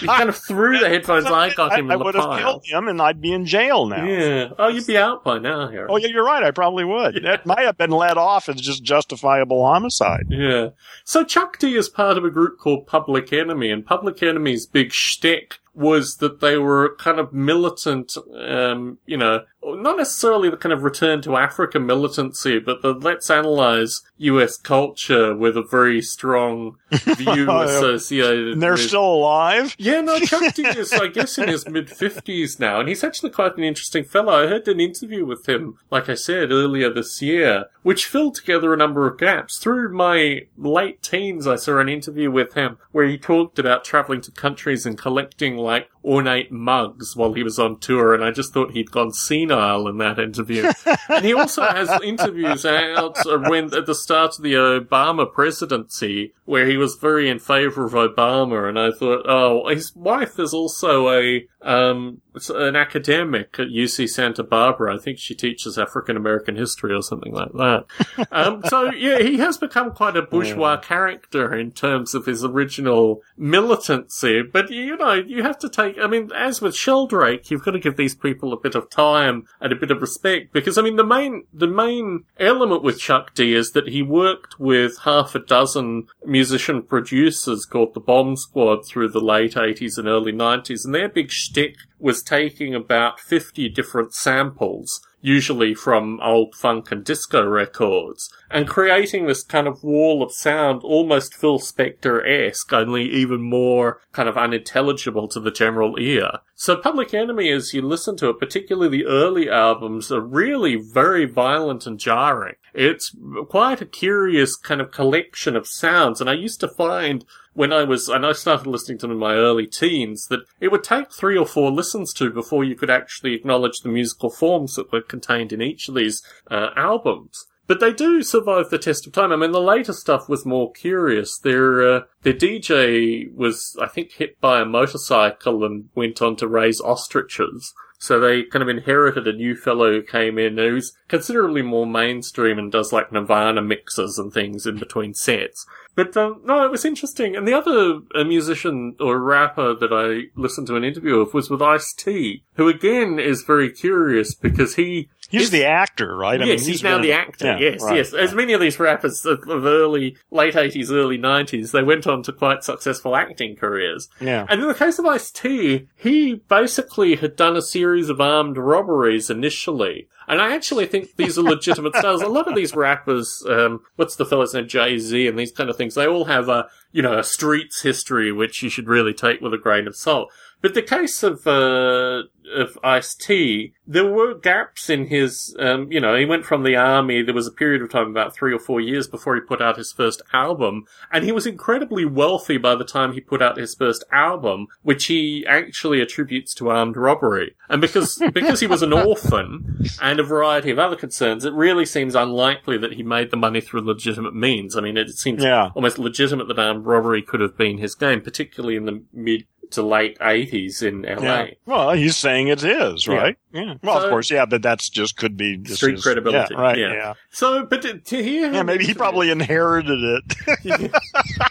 he (laughs) kind of threw the headphones I got him I, in the would have pile. killed him and I'd be in jail now. Yeah. Oh, you'd be out by now, Harry. Oh, yeah, you're right. I probably would. That might have been let off as just justifiable homicide. Yeah. So Chuck D is part of a group called Public Enemy, and Public Enemy's big shtick was that they were kind of militant, um, you know, not necessarily the kind of return to Africa militancy, but the let's analyze US culture with a very strong (laughs) view associated And they're with still alive? yeah, no, (laughs) Chuck D is, I guess, in his mid 50s now, and he's actually quite an interesting fellow. I heard an interview with him, like I said, earlier this year, which filled together a number of gaps. Through my late teens, I saw an interview with him where he talked about traveling to countries and collecting, like, ornate mugs while he was on tour, and I just thought he'd gone senile in that interview. (laughs) and he also has interviews out when, at the start of the Obama presidency, where he was very in favor of Obama, and I thought, oh, his wife is also a um an academic at UC Santa Barbara. I think she teaches African American history or something like that. (laughs) um, so yeah, he has become quite a bourgeois character in terms of his original militancy. But you know, you have to take. I mean, as with Sheldrake, you've got to give these people a bit of time and a bit of respect because I mean, the main the main element with Chuck D is that he worked with half a dozen musician producers called the Bomb Squad through the late 80s and early 90s, and their big shtick was taking about 50 different samples usually from old funk and disco records, and creating this kind of wall of sound almost Phil Spector-esque, only even more kind of unintelligible to the general ear. So Public Enemy, as you listen to it, particularly the early albums, are really very violent and jarring. It's quite a curious kind of collection of sounds, and I used to find when I was, and I started listening to them in my early teens, that it would take three or four listens to before you could actually acknowledge the musical forms that were contained in each of these uh, albums. But they do survive the test of time. I mean, the later stuff was more curious. Their uh, their DJ was, I think, hit by a motorcycle and went on to raise ostriches. So they kind of inherited a new fellow who came in who's considerably more mainstream and does like Nirvana mixes and things in between sets. But um, no, it was interesting. And the other uh, musician or rapper that I listened to an interview of was with Ice T, who again is very curious because he He's the actor, right? I yes, mean, he's, he's now the actor. Yeah, yes, right, yes. As many of these rappers of early, late eighties, early nineties, they went on to quite successful acting careers. Yeah. And in the case of Ice T, he basically had done a series of armed robberies initially. And I actually think these are legitimate (laughs) stars. A lot of these rappers, um, what's the fellow's name, Jay Z, and these kind of things, they all have a, you know, a streets history which you should really take with a grain of salt. But the case of uh, of Ice T, there were gaps in his. Um, you know, he went from the army. There was a period of time, about three or four years, before he put out his first album, and he was incredibly wealthy by the time he put out his first album, which he actually attributes to armed robbery. And because (laughs) because he was an orphan and a variety of other concerns, it really seems unlikely that he made the money through legitimate means. I mean, it seems yeah. almost legitimate that armed robbery could have been his game, particularly in the mid to late 80s in LA. Yeah. Well, he's saying it is, right? Yeah. yeah. Well, so, of course, yeah, but that's just could be street his, credibility. Yeah, right. Yeah. yeah. So, but to, to hear Yeah, maybe he probably inherited it.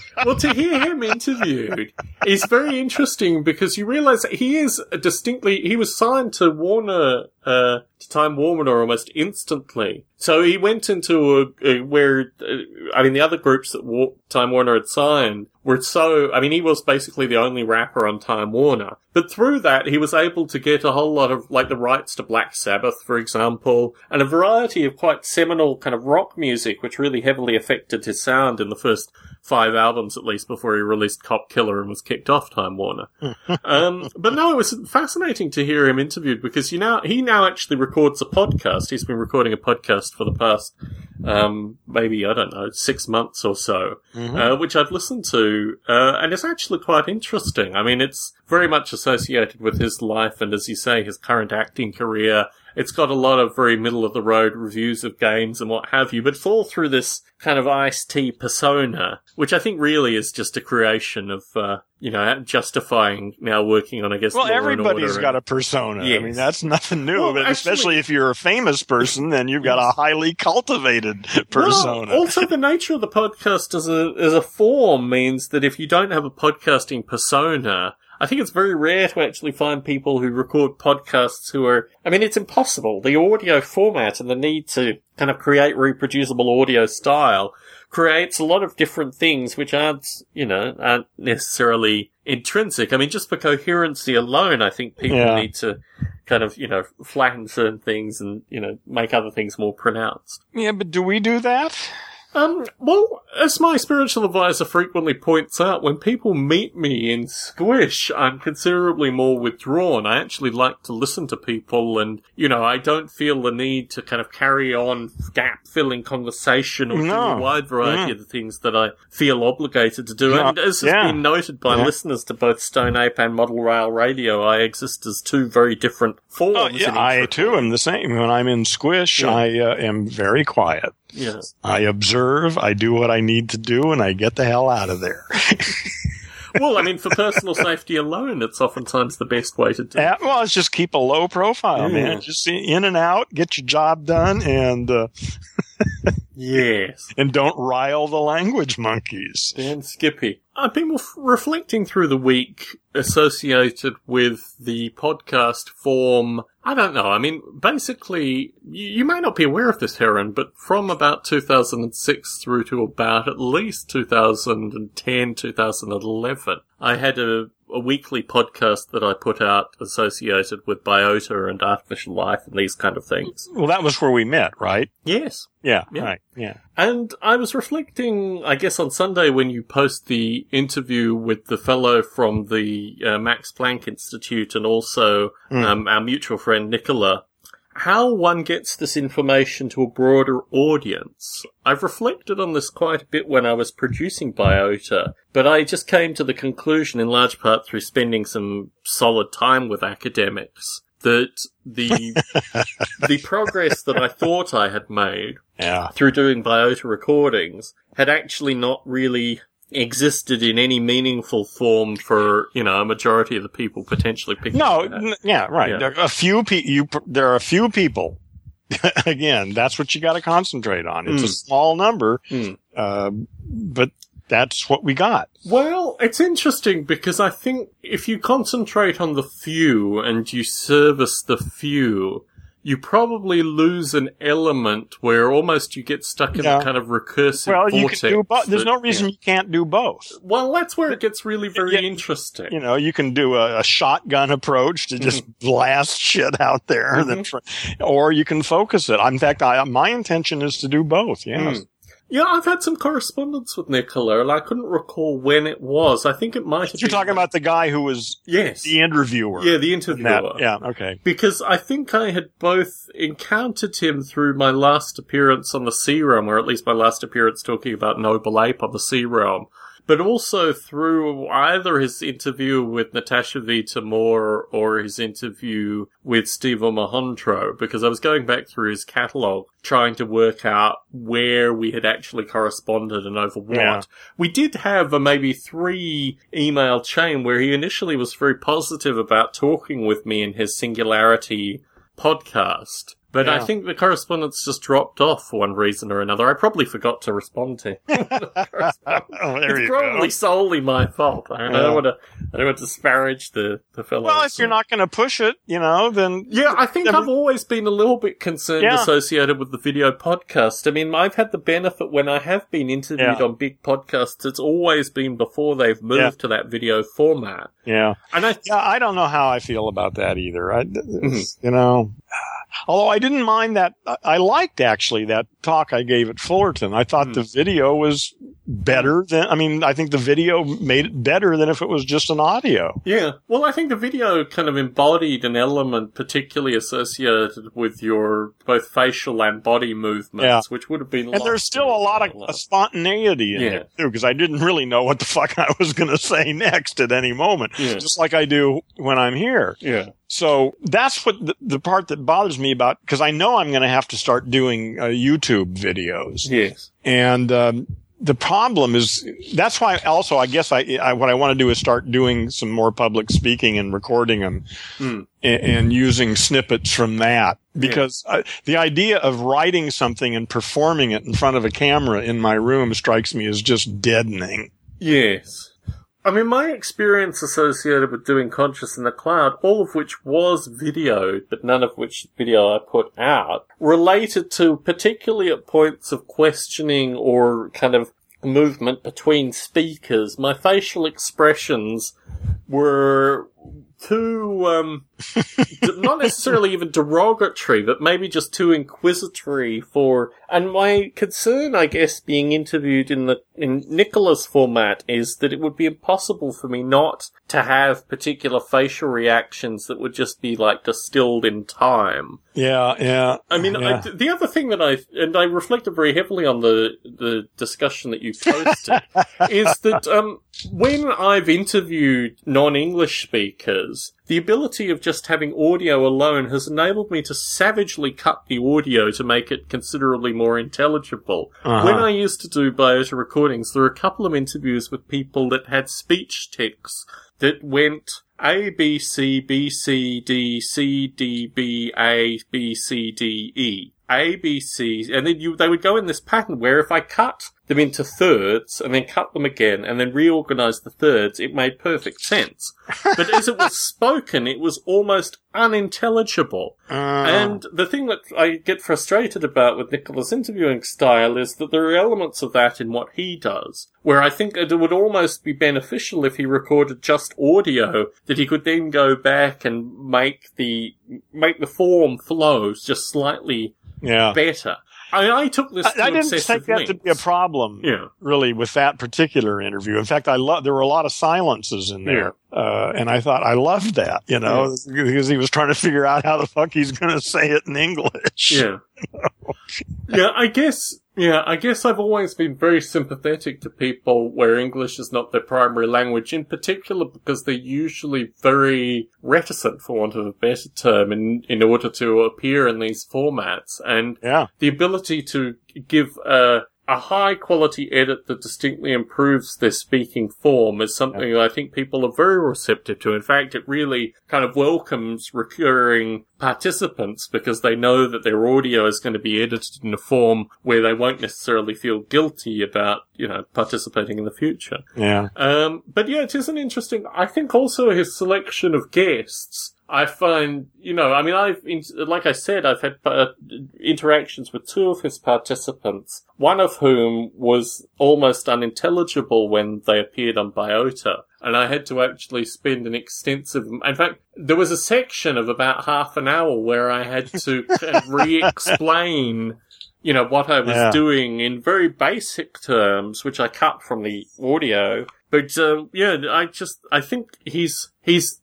(laughs) well, to hear him interviewed is very interesting because you realize that he is distinctly, he was signed to Warner, uh, to Time Warner almost instantly. So he went into a, a where, uh, I mean, the other groups that War- Time Warner had signed were so, I mean, he was basically the only rapper on Time Warner. But through that, he was able to get a whole lot of, like, the rights to Black Sabbath, for example, and a variety of quite seminal kind of rock music, which really heavily affected his sound in the first five albums at least before he released Cop Killer and was kicked off Time Warner. (laughs) um, but no, it was fascinating to hear him interviewed because you now he now actually records a podcast. He's been recording a podcast for the past um, maybe I don't know six months or so, mm-hmm. uh, which I've listened to, uh, and it's actually quite interesting. I mean, it's very much associated with his life and, as you say, his current acting career it's got a lot of very middle of the road reviews of games and what have you, but it's all through this kind of Ice T persona, which I think really is just a creation of, uh, you know, justifying now working on, I guess, well, everybody's got a persona. Yes. I mean, that's nothing new, well, but actually, especially if you're a famous person, then you've got a highly cultivated persona. Well, also, the nature of the podcast as a as a form means that if you don't have a podcasting persona, I think it's very rare to actually find people who record podcasts who are, I mean, it's impossible. The audio format and the need to kind of create reproducible audio style creates a lot of different things which aren't, you know, aren't necessarily intrinsic. I mean, just for coherency alone, I think people yeah. need to kind of, you know, flatten certain things and, you know, make other things more pronounced. Yeah, but do we do that? Um, well, as my spiritual advisor frequently points out, when people meet me in Squish, I'm considerably more withdrawn. I actually like to listen to people and, you know, I don't feel the need to kind of carry on gap filling conversation or no. do a wide variety of the things that I feel obligated to do. No. And as has yeah. been noted by yeah. listeners to both Stone Ape and Model Rail Radio, I exist as two very different forms. Oh, yeah, I too am the same. When I'm in Squish, I uh, am very quiet. Yes. I observe, I do what I need to do, and I get the hell out of there. (laughs) well, I mean, for personal safety alone, it's oftentimes the best way to do it. well, it's just keep a low profile, yeah. man. Just in and out, get your job done, and uh, (laughs) yes, and don't rile the language monkeys. Dan Skippy. I've been reflecting through the week associated with the podcast form. I don't know. I mean, basically, you, you, may not be aware of this, Heron, but from about 2006 through to about at least 2010, 2011, I had a a weekly podcast that I put out associated with biota and artificial life and these kind of things. Well, that was where we met, right? Yes. Yeah, Yeah. right. Yeah. And I was reflecting, I guess, on Sunday when you post the interview with the fellow from the uh, Max Planck Institute and also Mm. um, our mutual friend Nicola, how one gets this information to a broader audience. I've reflected on this quite a bit when I was producing Biota, but I just came to the conclusion, in large part through spending some solid time with academics, that the (laughs) the progress that I thought I had made Yeah. through doing biota recordings had actually not really existed in any meaningful form for you know a majority of the people potentially picking No, it up. n- yeah, right. Yeah. There are a few pe- you pr- there are a few people. (laughs) Again, that's what you got to concentrate on. It's a Mm. small number, Mm. uh, but that's what we got. Well, it's interesting because I think if you concentrate on the few and you service the few, you probably lose an element where almost you get stuck in Yeah. a kind of recursive Well, you vortex. can do both. There's that- no reason yeah. you can't do both. Well, that's where it gets really very Yeah. interesting. You know, you can do a, a shotgun approach to just Mm-hmm. blast (laughs) shit out there, tr- or you can focus it. In fact, I, my intention is to do both. Yes. Mm. Yeah, I've had some correspondence with Nicola, and I couldn't recall when it was. I think it might have You're talking about the guy who was Yes. the interviewer. Yeah, the in interviewer. that. Yeah. Okay. Because I think I had both encountered him through my last appearance on the C-Realm, or at least my last appearance talking about Noble Ape on the C-Realm, but also through either his interview with Natasha Vita-More or his interview with Steve Omohundro, because I was going back through his catalogue trying to work out where we had actually corresponded and over what. Yeah. We did have a maybe three email chain where he initially was very positive about talking with me in his Singularity podcast. But I think the correspondence just dropped off for one reason or another. I probably forgot to respond to. (laughs) (laughs) Oh, there it's you probably go. solely my fault. I don't want to. I don't want to disparage the the fellow. Well, if you're not going to push it, you know, then Yeah, I think Yeah, I've always been a little bit concerned Yeah. associated with the video podcast. I mean, I've had the benefit when I have been interviewed Yeah. on big podcasts, it's always been before they've moved Yeah. to that video format. yeah, And I, yeah. I don't know how I feel about that either. I, Mm-hmm. you know, although I didn't mind that, I- liked actually that talk I gave at Fullerton. I thought Mm. the video was better than. I mean, I think the video made it better than if it was just an audio. yeah. Well, I think the video kind of embodied an element particularly associated with your both facial and body movements, Yeah. which would have been. And there's still a lot of spontaneity in Yeah. it too, because I didn't really know what the (laughs) fuck I was going to say next at any moment, Yeah. just like I do when I'm here. Yeah. So that's what the, the part that bothers me about, because I know I'm going to have to start doing uh, YouTube videos. Yes. And um, the problem is that's why also I guess I, I what I want to do is start doing some more public speaking and recording them Hmm. and, and using snippets from that because uh, the idea of writing something and performing it in front of a camera in my room strikes me as just deadening. Yes. I mean, my experience associated with doing Conscious in the Cloud, all of which was videoed, but none of which video I put out, related to particularly at points of questioning or kind of movement between speakers. My facial expressions were too, um, not necessarily even derogatory, but maybe just too inquisitory for, and my concern, I guess, being interviewed in the, in Nicola's format is that it would be impossible for me not to have particular facial reactions that would just be like distilled in time. Yeah, yeah. I mean, yeah. I, the other thing that I and I reflected very heavily on the the discussion that you posted (laughs) is that um, when I've interviewed non-English speakers, the ability of just having audio alone has enabled me to savagely cut the audio to make it considerably more intelligible. Uh-huh. When I used to do biota recordings, there were a couple of interviews with people that had speech tics that went A B C B C D C D B A B C D E. A, B, C, and then you, they would go in this pattern where if I cut them into thirds and then cut them again and then reorganize the thirds, it made perfect sense. But as it was (laughs) spoken, it was almost unintelligible. Uh, And the thing that I get frustrated about with Nicola's interviewing style is that there are elements of that in what he does, where I think it would almost be beneficial if he recorded just audio that he could then go back and make the make the form flows just slightly yeah. better. I, I took this. I, I didn't think that to be a problem, Yeah. really, with that particular interview. In fact, I love there were a lot of silences in there, uh, and I thought I loved that, you know, because he was trying to figure out how the fuck he's going to say it in English. Yeah. (laughs) yeah, I guess, yeah, I guess I've always been very sympathetic to people where English is not their primary language, in particular because they're usually very reticent, for want of a better term, in, in order to appear in these formats. And yeah, the ability to give a, a high quality edit that distinctly improves their speaking form is something that I think people are very receptive to. In fact, it really kind of welcomes recurring participants because they know that their audio is going to be edited in a form where they won't necessarily feel guilty about, you know, participating in the future. yeah, Um, but yeah, it is an interesting. I think also his selection of guests. I find, you know, I mean, I've, like I said, I've had uh, interactions with two of his participants, one of whom was almost unintelligible when they appeared on Biota. And I had to actually spend an extensive, in fact, there was a section of about half an hour where I had to (laughs) re-explain you know, what I was Yeah. doing in very basic terms, which I cut from the audio. But, uh, yeah, I just, I think he's, he's,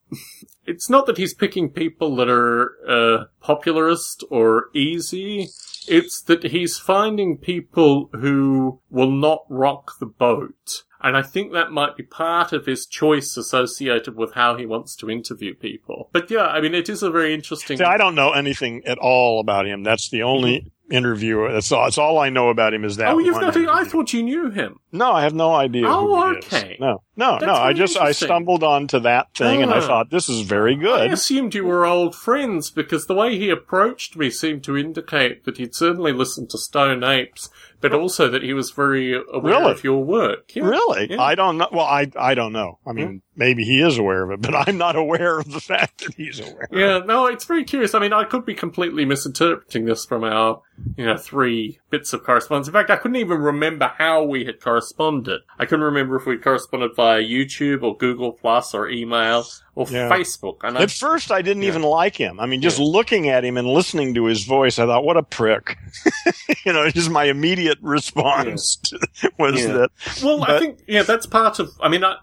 it's not that he's picking people that are, uh, popularist or easy. It's that he's finding people who will not rock the boat. And I think that might be part of his choice associated with how he wants to interview people. But yeah, I mean, it is a very interesting. See, I don't know anything at all about him. That's the only interview. That's all. That's all I know about him is that. oh, you've one not, I thought you knew him. No, I have no idea. Oh, who he is. okay. No, no, That's no. I just I stumbled onto that thing and I Ah. thought this is very good. I assumed you were old friends because the way he approached me seemed to indicate that he'd certainly listened to Stone Apes, but also that he was very aware Really? of your work. Yeah. Really? Yeah. I don't know. Well, I I don't know. I mean, maybe he is aware of it, but I'm not (laughs) aware of the fact that he's aware. Yeah, no, it's very curious. I mean, I could be completely misinterpreting this from our, you know, three bits of correspondence. In fact, I couldn't even remember how we had corresponded. I couldn't remember if we corresponded via YouTube or Google Plus or email or Yeah. Facebook. And I, At first, I didn't even like him. I mean, just looking at him and listening to his voice, I thought, "What a prick!" (laughs) you know, just my immediate response (laughs) was Yeah. that. Well, I think yeah, that's part of. I mean, I,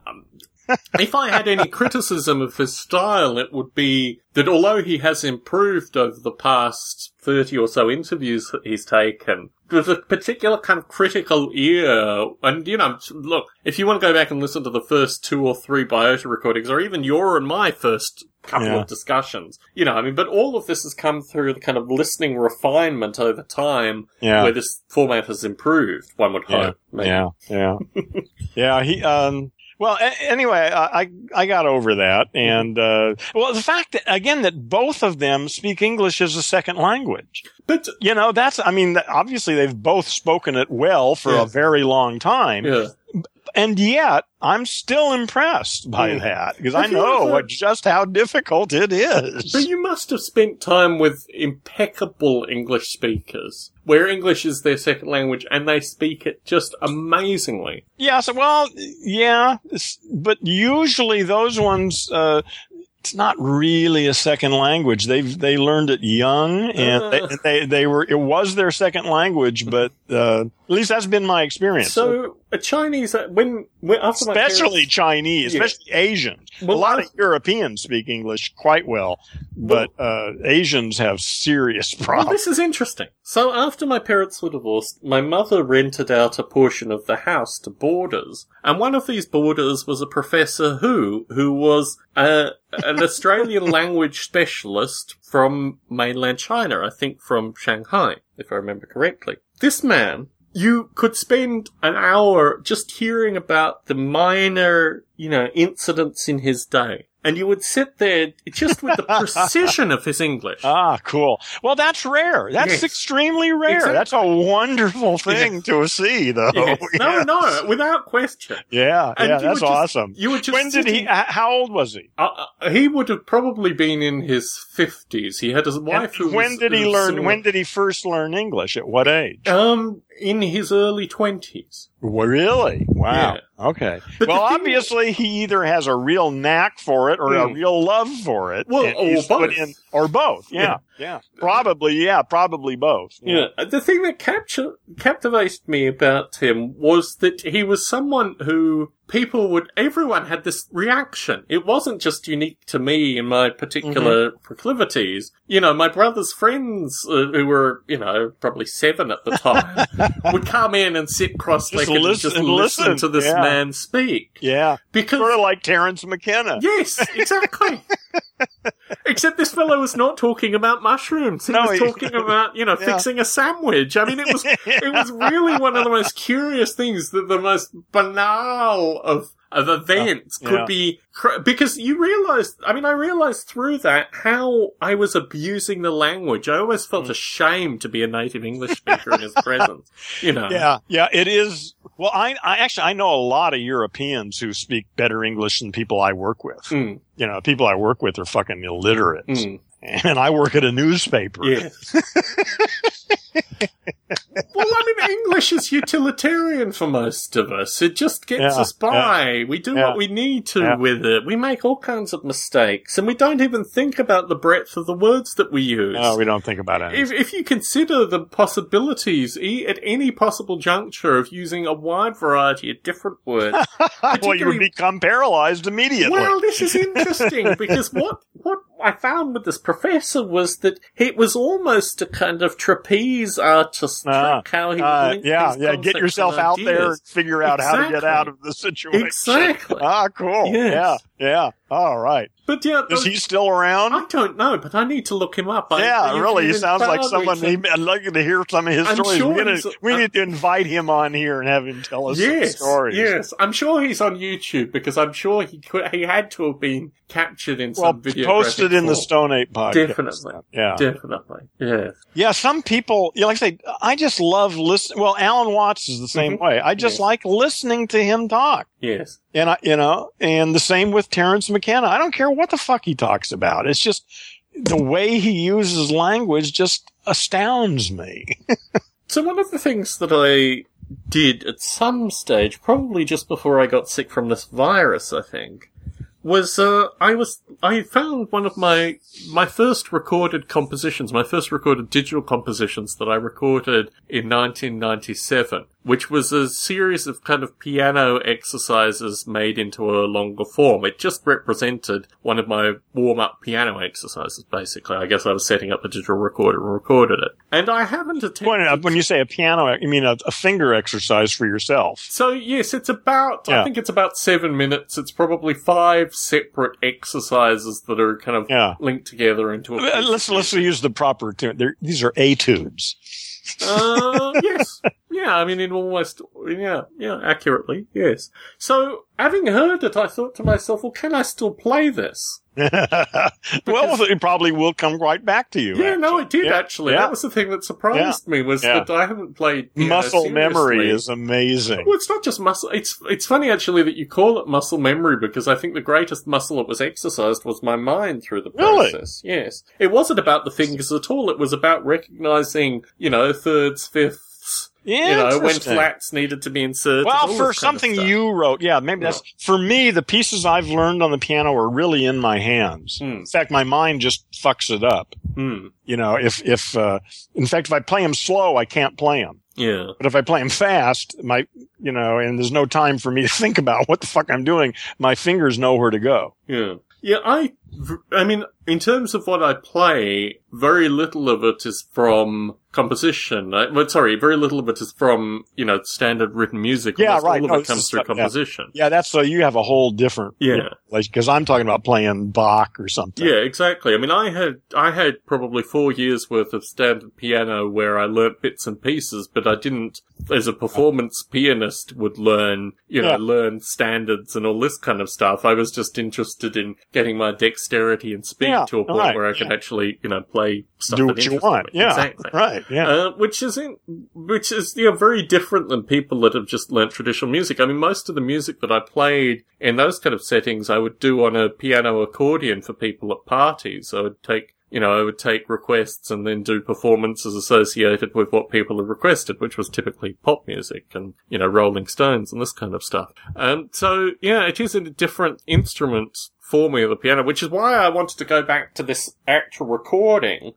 if I had any criticism of his style, it would be that although he has improved over the past thirty or so interviews that he's taken, there's a particular kind of critical ear. And you know, look, if you want to go back and listen to the first two or three Biota recordings, or even your and my first couple Yeah. of discussions, you know, I mean, but all of this has come through the kind of listening refinement over time, Yeah. where this format has improved. One would Yeah, hope. maybe. yeah, yeah, (laughs) yeah. He, um, well, a- anyway, I, I got over that, and uh, well, the fact that again that both of them speak English as a second language. But You know, that's I mean, obviously they've both spoken it well for Yeah. a very long time, yeah, and yet I'm still impressed by Mm. that because I know ever- what, just how difficult it is. but you must have spent time with impeccable English speakers, where English is their second language, and they speak it just amazingly. Yes, well, yeah, but usually those ones, uh, it's not really a second language. They they learned it young, and they, Uh. they they were it was their second language. But uh, at least that's been my experience. So a Chinese uh, when, when after my especially parents- Chinese, Yeah. especially Asians. Well, a lot of Europeans speak English quite well, but uh, Asians have serious Well, problems. this is interesting. So after my parents were divorced, my mother rented out a portion of the house to boarders, and one of these boarders was a professor who, who was uh, an Australian (laughs) language specialist from mainland China, I think from Shanghai, if I remember correctly. This man, you could spend an hour just hearing about the minor, you know, incidents in his day. and you would sit there just with the (laughs) precision of his English. Ah, cool. Well, that's rare. That's Yes. extremely rare. Exactly. That's a wonderful thing to see, though. Yes. (laughs) No, Yes. no, without question. Yeah, And yeah, that's just- awesome. You would just When did he? How old was he? Uh, uh, he would have probably been in his fifties. He had a wife who when was- did he learn? similar- When did he first learn English? At what age? Um, in his early twenties. Really? Wow. Okay. But well, obviously, he either has a real knack for it or a Hmm. real love for it. Well, or both. in- or both. Yeah, yeah. Probably. Yeah. Probably both. Yeah. The thing that capture, captivated me about him was that he was someone who people would, everyone had this reaction. It wasn't just unique to me and my particular Mm-hmm. proclivities. You know, my brother's friends, uh, who were, you know, probably seven at the time, (laughs) would come in and sit cross-legged and just and listen, listen. to this Yeah. man speak. Yeah. Because Sort of like Terence McKenna. Yes, exactly. (laughs) Except this fellow was not talking about mushrooms. He No, was he- talking about, you know, (laughs) Yeah. fixing a sandwich. I mean, it was, it was really one of the most curious things that the most banal of, of events Yeah. could be, cr- because you realized, I mean, I realized through that how I was abusing the language. I always felt Mm. ashamed to be a native English speaker in his presence, you know. (laughs) Yeah, yeah, it is. Well, I, I actually I know a lot of Europeans who speak better English than people I work with. Mm, You know, people I work with are fucking illiterate, mm. and I work at a newspaper. Yes. (laughs) (laughs) well, I mean, English is utilitarian for most of us. It just gets Yeah, us by. We do yeah, what we need to yeah. with it. We make all kinds of mistakes, and we don't even think about the breadth of the words that we use. No, we don't think about it. if, if you consider the possibilities e- at any possible juncture of using a wide variety of different words, (laughs) well, you particularly- become paralyzed immediately. well, this is interesting because what what I found with this professor was that it was almost a kind of trapeze artist Ah, trick. How he Uh, yeah, yeah. Get yourself out there, and figure out how to get out of the situation. Exactly. (laughs) Ah, cool. Yes. Yeah, yeah. All right. But yeah, Is he still around? I don't know, but I need to look him up. I- yeah, you- really. He sounds like someone. He, I'd like to hear some of his I'm stories. sure we need, to, we uh, need to invite him on here and have him tell us some Yes, stories. yes. I'm sure he's on YouTube because I'm sure he could, he had to have been captured in Well, some video. Posted in the. Stone Ape podcast. Definitely. Yeah. Definitely. Yes. Yeah, some people, you know, like I say, I just love listening. Well, Alan Watts is the same Mhm. way. I just Yes. like listening to him talk. Yes. And I, you know, and the same with Terence McKenna. I don't care what the fuck he talks about. It's just the way he uses language just astounds me. (laughs) So one of the things that I did at some stage, probably just before I got sick from this virus, I think, was uh, I was I found one of my my first recorded compositions, my first recorded digital compositions that I recorded in 1997, which was a series of kind of piano exercises made into a longer form. It just represented one of my warm up piano exercises, basically. I guess I was setting up a digital recorder and recorded it, and I haven't attempted. when, when you say a piano, you mean a, a finger exercise for yourself. So yes, it's about. I think it's about seven minutes. It's probably five separate exercises that are kind of Yeah. linked together into a. Let's let's use the proper term. They're- These are etudes. Uh, yes. Yeah, I mean, in almost, yeah, yeah, accurately, yes. So, having heard it, I thought to myself, well, can I still play this? (laughs) well, it probably will come right back to you. Yeah, no, it did Yeah, actually. yeah. That was the thing that surprised me was Yeah. that I haven't played Muscle memory seriously. is amazing. Well, it's not just muscle. It's it's funny actually that you call it muscle memory because I think the greatest muscle that was exercised was my mind through the Really? process. Yes, it wasn't about the fingers at all. It was about recognizing, you know, thirds, fifths. Yeah, you know, when flats needed to be inserted. Well, for something you wrote, yeah, maybe that's for me. The pieces I've learned on the piano are really in my hands. Hmm. In fact, my mind just fucks it up. Hmm. You know, if if uh, in fact, if I play them slow, I can't play them. Yeah. But if I play them fast, my you know, and there's no time for me to (laughs) think about what the fuck I'm doing, my fingers know where to go. Yeah. Yeah, I I mean, in terms of what I play, very little of it is from composition. Uh, well, sorry, very little of it is from, you know, standard written music. Yeah, Almost right. All of No, it comes through yeah. composition. Yeah, that's so you have a whole different Yeah. because I'm talking about playing Bach or something. Yeah, exactly. I mean, I had I had probably four years worth of standard piano where I learnt bits and pieces, but I didn't, as a performance pianist, would learn you know Yeah. learn standards and all this kind of stuff. I was just interested in getting my dexterity and speed Yeah, to a point right, where I could yeah. actually you know play stuff Do that what you want. me. Yeah. exactly. Right. Yeah. Uh, which is in, which is you know very different than people that have just learnt traditional music. I mean, most of the music that I played in those kind of settings, I would do on a piano accordion for people at parties. I would take you know, I would take requests and then do performances associated with what people had requested, which was typically pop music and, you know, Rolling Stones and this kind of stuff. Um, so, yeah, it is a different instrument for me, of the piano, which is why I wanted to go back to this actual recording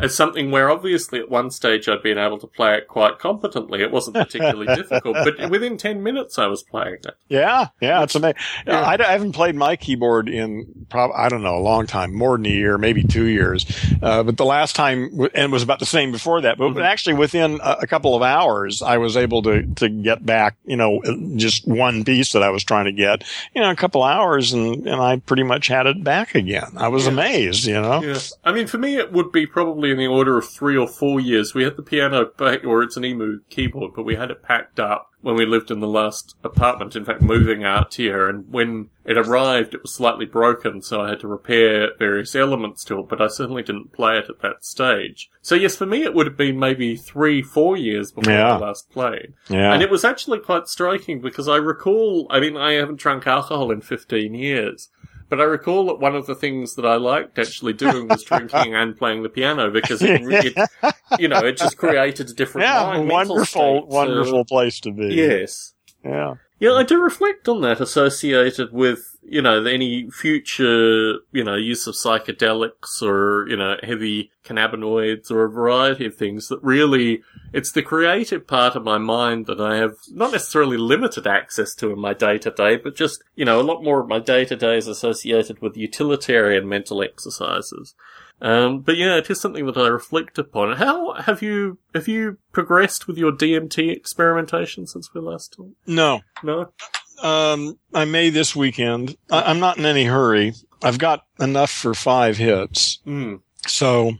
as something where obviously at one stage I'd been able to play it quite competently. It wasn't particularly (laughs) difficult, but within 10 minutes I was playing it. Yeah, yeah, it's amazing. Yeah. I, I haven't played my keyboard in probably, I don't know a long time, more than a year, maybe two years. Uh, but the last time, and it was about the same before that. But, but actually, within a, a couple of hours, I was able to to get back, you know, just one piece that I was trying to get, you know, a couple hours, and and I pretty much had it back again. I was Yeah. amazed, you know. Yeah. I mean, for me, it would be probably in the order of three or four years. We had the piano, back, or it's an emu keyboard, but we had it packed up when we lived in the last apartment. In fact, moving out here, and when it arrived, it was slightly broken, so I had to repair various elements to it. But I certainly didn't play it at that stage. So yes, for me, it would have been maybe three, four years before Yeah. I last played. Yeah. And it was actually quite striking because I recall, I mean, I haven't drunk alcohol in 15 years, but I recall that one of the things that I liked actually doing was drinking and playing the piano because it, it (laughs) you know, it just created a different yeah, wonderful, to- wonderful place to be. yes. Yeah. Yeah, I do reflect on that associated with, you know, any future, you know, use of psychedelics or, you know, heavy cannabinoids or a variety of things that really, it's the creative part of my mind that I have not necessarily limited access to in my day to day, but just, you know, a lot more of my day to day is associated with utilitarian mental exercises. Um, but yeah, it is something that I reflect upon. How have you, have you progressed with your DMT experimentation since we last talked? No, No? Um, I may this weekend. I, I'm not in any hurry. I've got enough for five hits. Mm. So,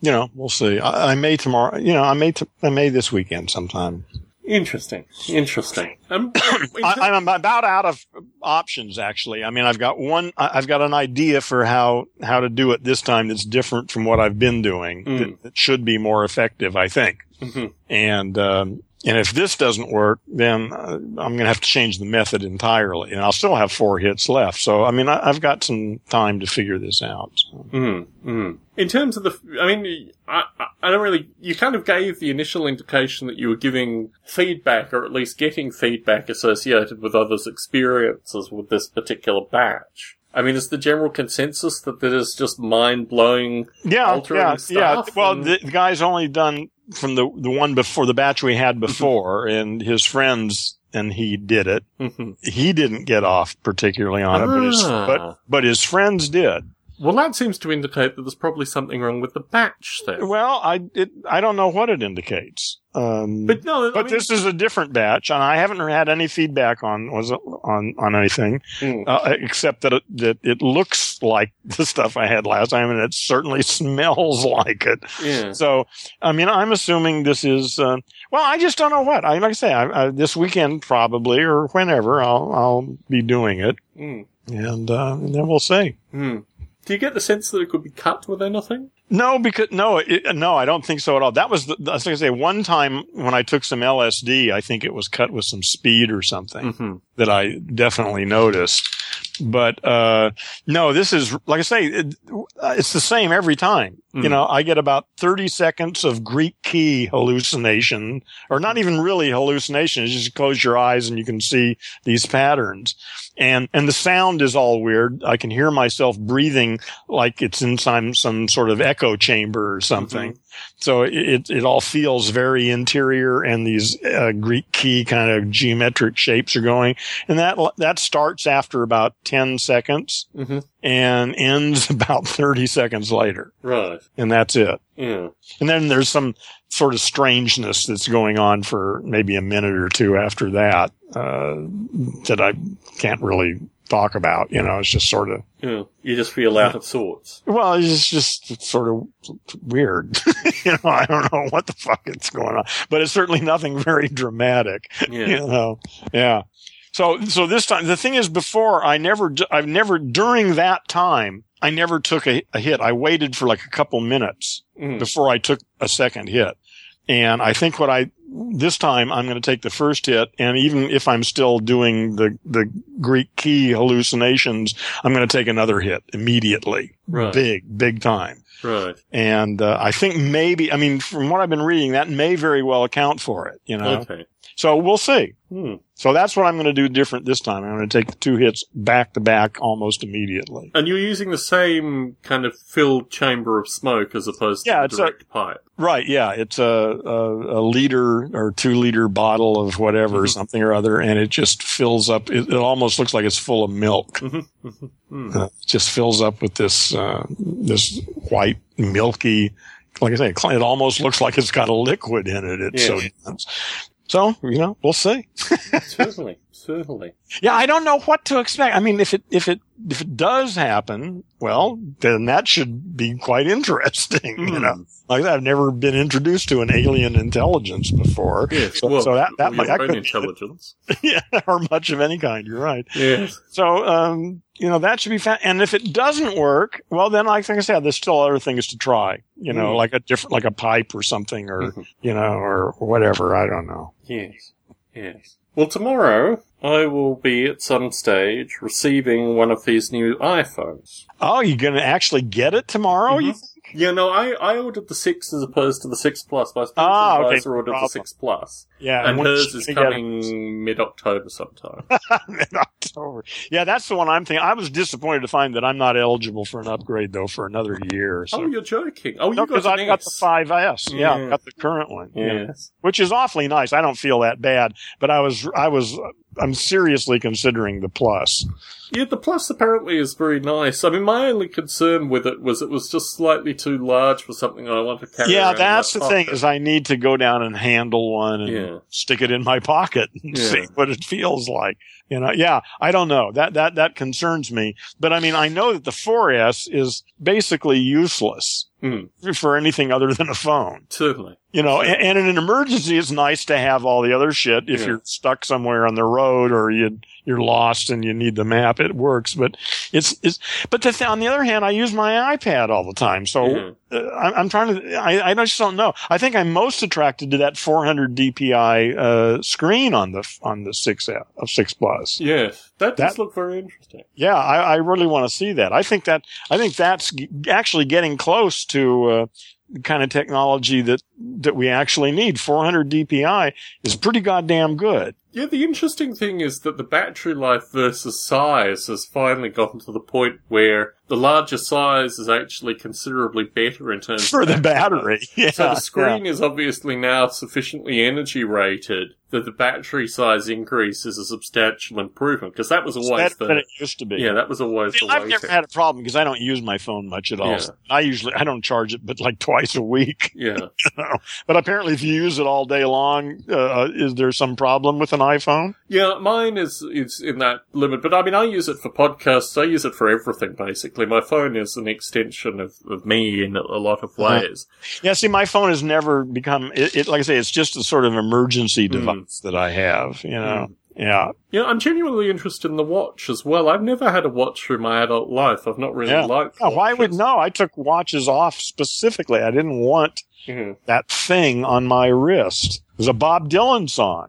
you know, we'll see. I, I may tomorrow. You know, I may. T- I may this weekend sometime. Interesting. Interesting. Um, (coughs) I, ter- I'm about out of options. Actually, I mean, I've got one. I- I've got an idea for how how to do it this time. That's different from what I've been doing. Mm. That, that should be more effective. I think. Mhm. And um, and if this doesn't work, then uh, I'm going to have to change the method entirely, and I'll still have four hits left. So I mean, I, I've got some time to figure this out. So. Mm, mm. In terms of the, I mean, I, I- don't really. You kind of gave the initial indication that you were giving feedback, or at least getting feedback associated with others' experiences with this particular batch. I mean, is the general consensus that that is just mind blowing? Yeah, altering yeah, yeah. Well, and- the guy's only done from the the one before the batch we had Mm-hmm. before, and his friends and he did it. Mhm. He didn't get off particularly on it, but his, Ah. but but his friends did. Well, that seems to indicate that there's probably something wrong with the batch there. Well, I it, I don't know what it indicates. Um, But no, I But mean- this is a different batch, and I haven't had any feedback on was on on anything Mm. uh, except that it, that it looks like (laughs) the stuff I had last time, and it certainly (laughs) smells like it. yeah. So, I mean, I'm assuming this is. Uh, well, I just don't know what. I like I say, I, I, this weekend probably or whenever I'll I'll be doing it, Mm. and, uh, and then we'll see. Mm. Do you get the sense that it could be cut with anything? No, because no, it, no, I don't think so at all. That was the, I was going to say one time when I took some LSD, I think it was cut with some speed or something Mm-hmm. That I definitely noticed. But uh no, this is like I say, it, it's the same every time. You Mm. know, I get about thirty seconds of Greek key hallucination, or not even really hallucination. It's just close your eyes and you can see these patterns, and and the sound is all weird. I can hear myself breathing like it's in some some sort of echo chamber or something. So it, it, all feels very interior and these uh, Greek key kind of geometric shapes are going. And that, that starts after about 10 seconds hmm and ends (laughs) about 30 seconds later. Right. And that's it. Yeah. And then there's some sort of strangeness that's going on for maybe a minute or two after that, uh, that I can't really talk about. You know, it's just sort of, Yeah. You just feel out of sorts. well, it's just it's sort of weird. (laughs) you know, I don't know what the fuck is going on, but it's certainly nothing very dramatic. Yeah. You know, yeah. So, so this time, the thing is, before I never, I've never, during that time, I never took a, a hit. I waited for like a couple minutes Mm. before I took a second hit. And I think what I, this time I'm going to take the first hit. And even if I'm still doing the, the Greek key hallucinations, I'm going to take another hit immediately. Right. Big, big time. Right. And, uh, I think maybe, I mean, from what I've been reading, that may very well account for it, you know? Okay. So we'll see. Hmm. So that's what I'm going to do different this time. I'm going to take the two hits back to back almost immediately. And you're using the same kind of filled chamber of smoke as opposed to Yeah, the it's a- direct pipe. Right. Yeah. It's a, a, a liter or two liter bottle of whatever, Mhm. something or other. And it just fills up. It, it almost looks like it's full of milk. Mhm. Mhm. Hmm. Uh, it just fills up with this, uh, this white, milky, like I say, it almost looks like it's got a liquid in it. It's so Yeah. dense. So, you know, we'll see. certainly. Certainly. Yeah, I don't know what to expect. I mean, if it if it if it does happen, well, then that should be quite interesting. You Hmm. know, like I've never been introduced to an alien intelligence before. Yes. So, well, so that that, might, that could intelligence. (laughs) yeah, or much of any kind. You're right. Yes. So, um, you know, that should be fa- And if it doesn't work, well, then like I said, there's still other things to try. You know, Mm. like a different, like a pipe or something, or Mhm. you know, or whatever. I don't know. Yes. Yes. Well, tomorrow I will be at some stage receiving one of these new iPhones. Oh, you're gonna actually get it tomorrow? Mhm. Yeah, no, I, I ordered the 6 as opposed to the 6 Plus. My sponsor Ah, okay, ordered problem. the 6 Plus. Yeah, And hers is coming mid-October sometime. (laughs) in October. Yeah, that's the one I'm thinking. I was disappointed to find that I'm not eligible for an upgrade though for another year. So. oh, you're joking. Oh, you no, got because I've got the five S. Yeah, Yeah. I've got the current one. Yeah. Yes. which is awfully nice. I don't feel that bad, but I was, I was, I'm seriously considering the plus. Yeah, the Plus apparently is very nice. I mean, my only concern with it was it was just slightly too large for something I want to carry Yeah, that's the thing is I need to go down and handle one and Yeah. stick it in my pocket and Yeah. see what it feels like. You know, yeah, I don't know. That, that, that concerns me. But I mean, I know that the 4S is basically useless Hmm. for anything other than a phone. Certainly. You know, and, and in an emergency, it's nice to have all the other shit. If Yeah. you're stuck somewhere on the road or you you're lost and you need the map, it works. But it's it's. But the th- on the other hand, I use my iPad all the time, so Mhm. uh, I'm, I'm trying to. I, I just don't know. I think I'm most attracted to that 400 DPI uh, screen on the on the six uh, of six plus. Yes, that does That- look very interesting. Yeah, I, I really want to see that. I think that I think that's g- actually getting close to uh, the kind of technology that that we actually need. 400 DPI is pretty goddamn good. Yeah, the interesting thing is that the battery life versus size has finally gotten to the point where the larger size is actually considerably better in terms For of the battery, (laughs) yeah. So the yeah. screen is obviously now sufficiently energy rated that the battery size increase is a substantial improvement because that was It's always better than the it used to be. yeah that was always See, I've never had a problem because I don't use my phone much at all. Yeah. I usually I don't charge it, but like twice a week. yeah (laughs) But apparently, if you use it all day long, uh, is there some problem with an iPhone? yeah mine is is in that limit but I mean I use it for podcasts I use it for everything basically my phone is an extension of, of me in a lot of Uh-huh. ways Yeah, see, my phone has never become it, it. Like I say, it's just a sort of emergency Mm. device that I have. You know, yeah, Yeah, I'm genuinely interested in the watch as well. I've never had a watch through my adult life. I've not really Yeah. liked. Yeah, why would no? I took watches off specifically. I didn't want Mhm. that thing on my wrist. It was a Bob Dylan song.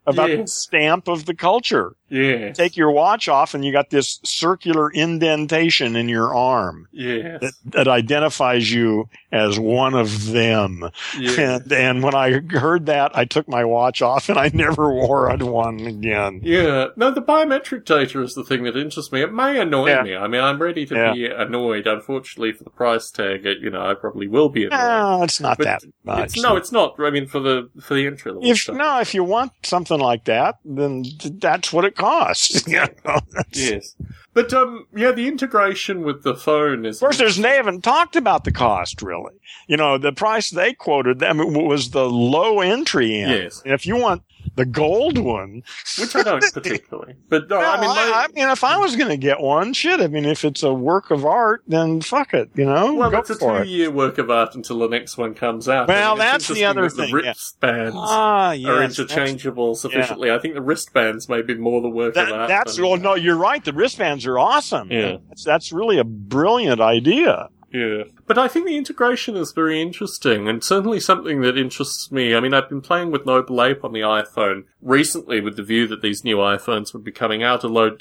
about the stamp of the culture. Yeah. Take your watch off and you got this circular indentation in your arm Yes. that, that identifies you as one of them. Yeah. And, and when I heard that, I took my watch off and I never wore one again. Yeah, no, the biometric data is the thing that interests me. It may annoy Yeah. me. I mean, I'm ready to Yeah. be annoyed. Unfortunately, for the price tag, it, you know, I probably will be annoyed. No, it's not But that much. it's, no, it's not. I mean, for the for the entry level if stuff. no, if you want something like that, then that's what it costs. (laughs) you know? Yes, but um, yeah, the integration with the phone is. Of course, there's they haven't talked about the cost really. You know, the price they quoted I mean, was the low entry end. Yes. If you want the gold one, which I don't (laughs) particularly. But no, I mean, my, I, mean, if I was going to get one, shit. I mean, if it's a work of art, then fuck it. You know, well, it's a it. two-year work of art until the next one comes out. Well, I mean, that's the other that the thing, yeah. wristbands Ah, are interchangeable sufficiently. I think the wristbands may be more the work That, of art. that's well, no, you're right. The wristbands are awesome. Yeah. that's, that's really a brilliant idea. Yeah. But I think the integration is very interesting and certainly something that interests me. I mean, I've been playing with Noble Ape on the iPhone recently with the view that these new iPhones would be coming out. Although,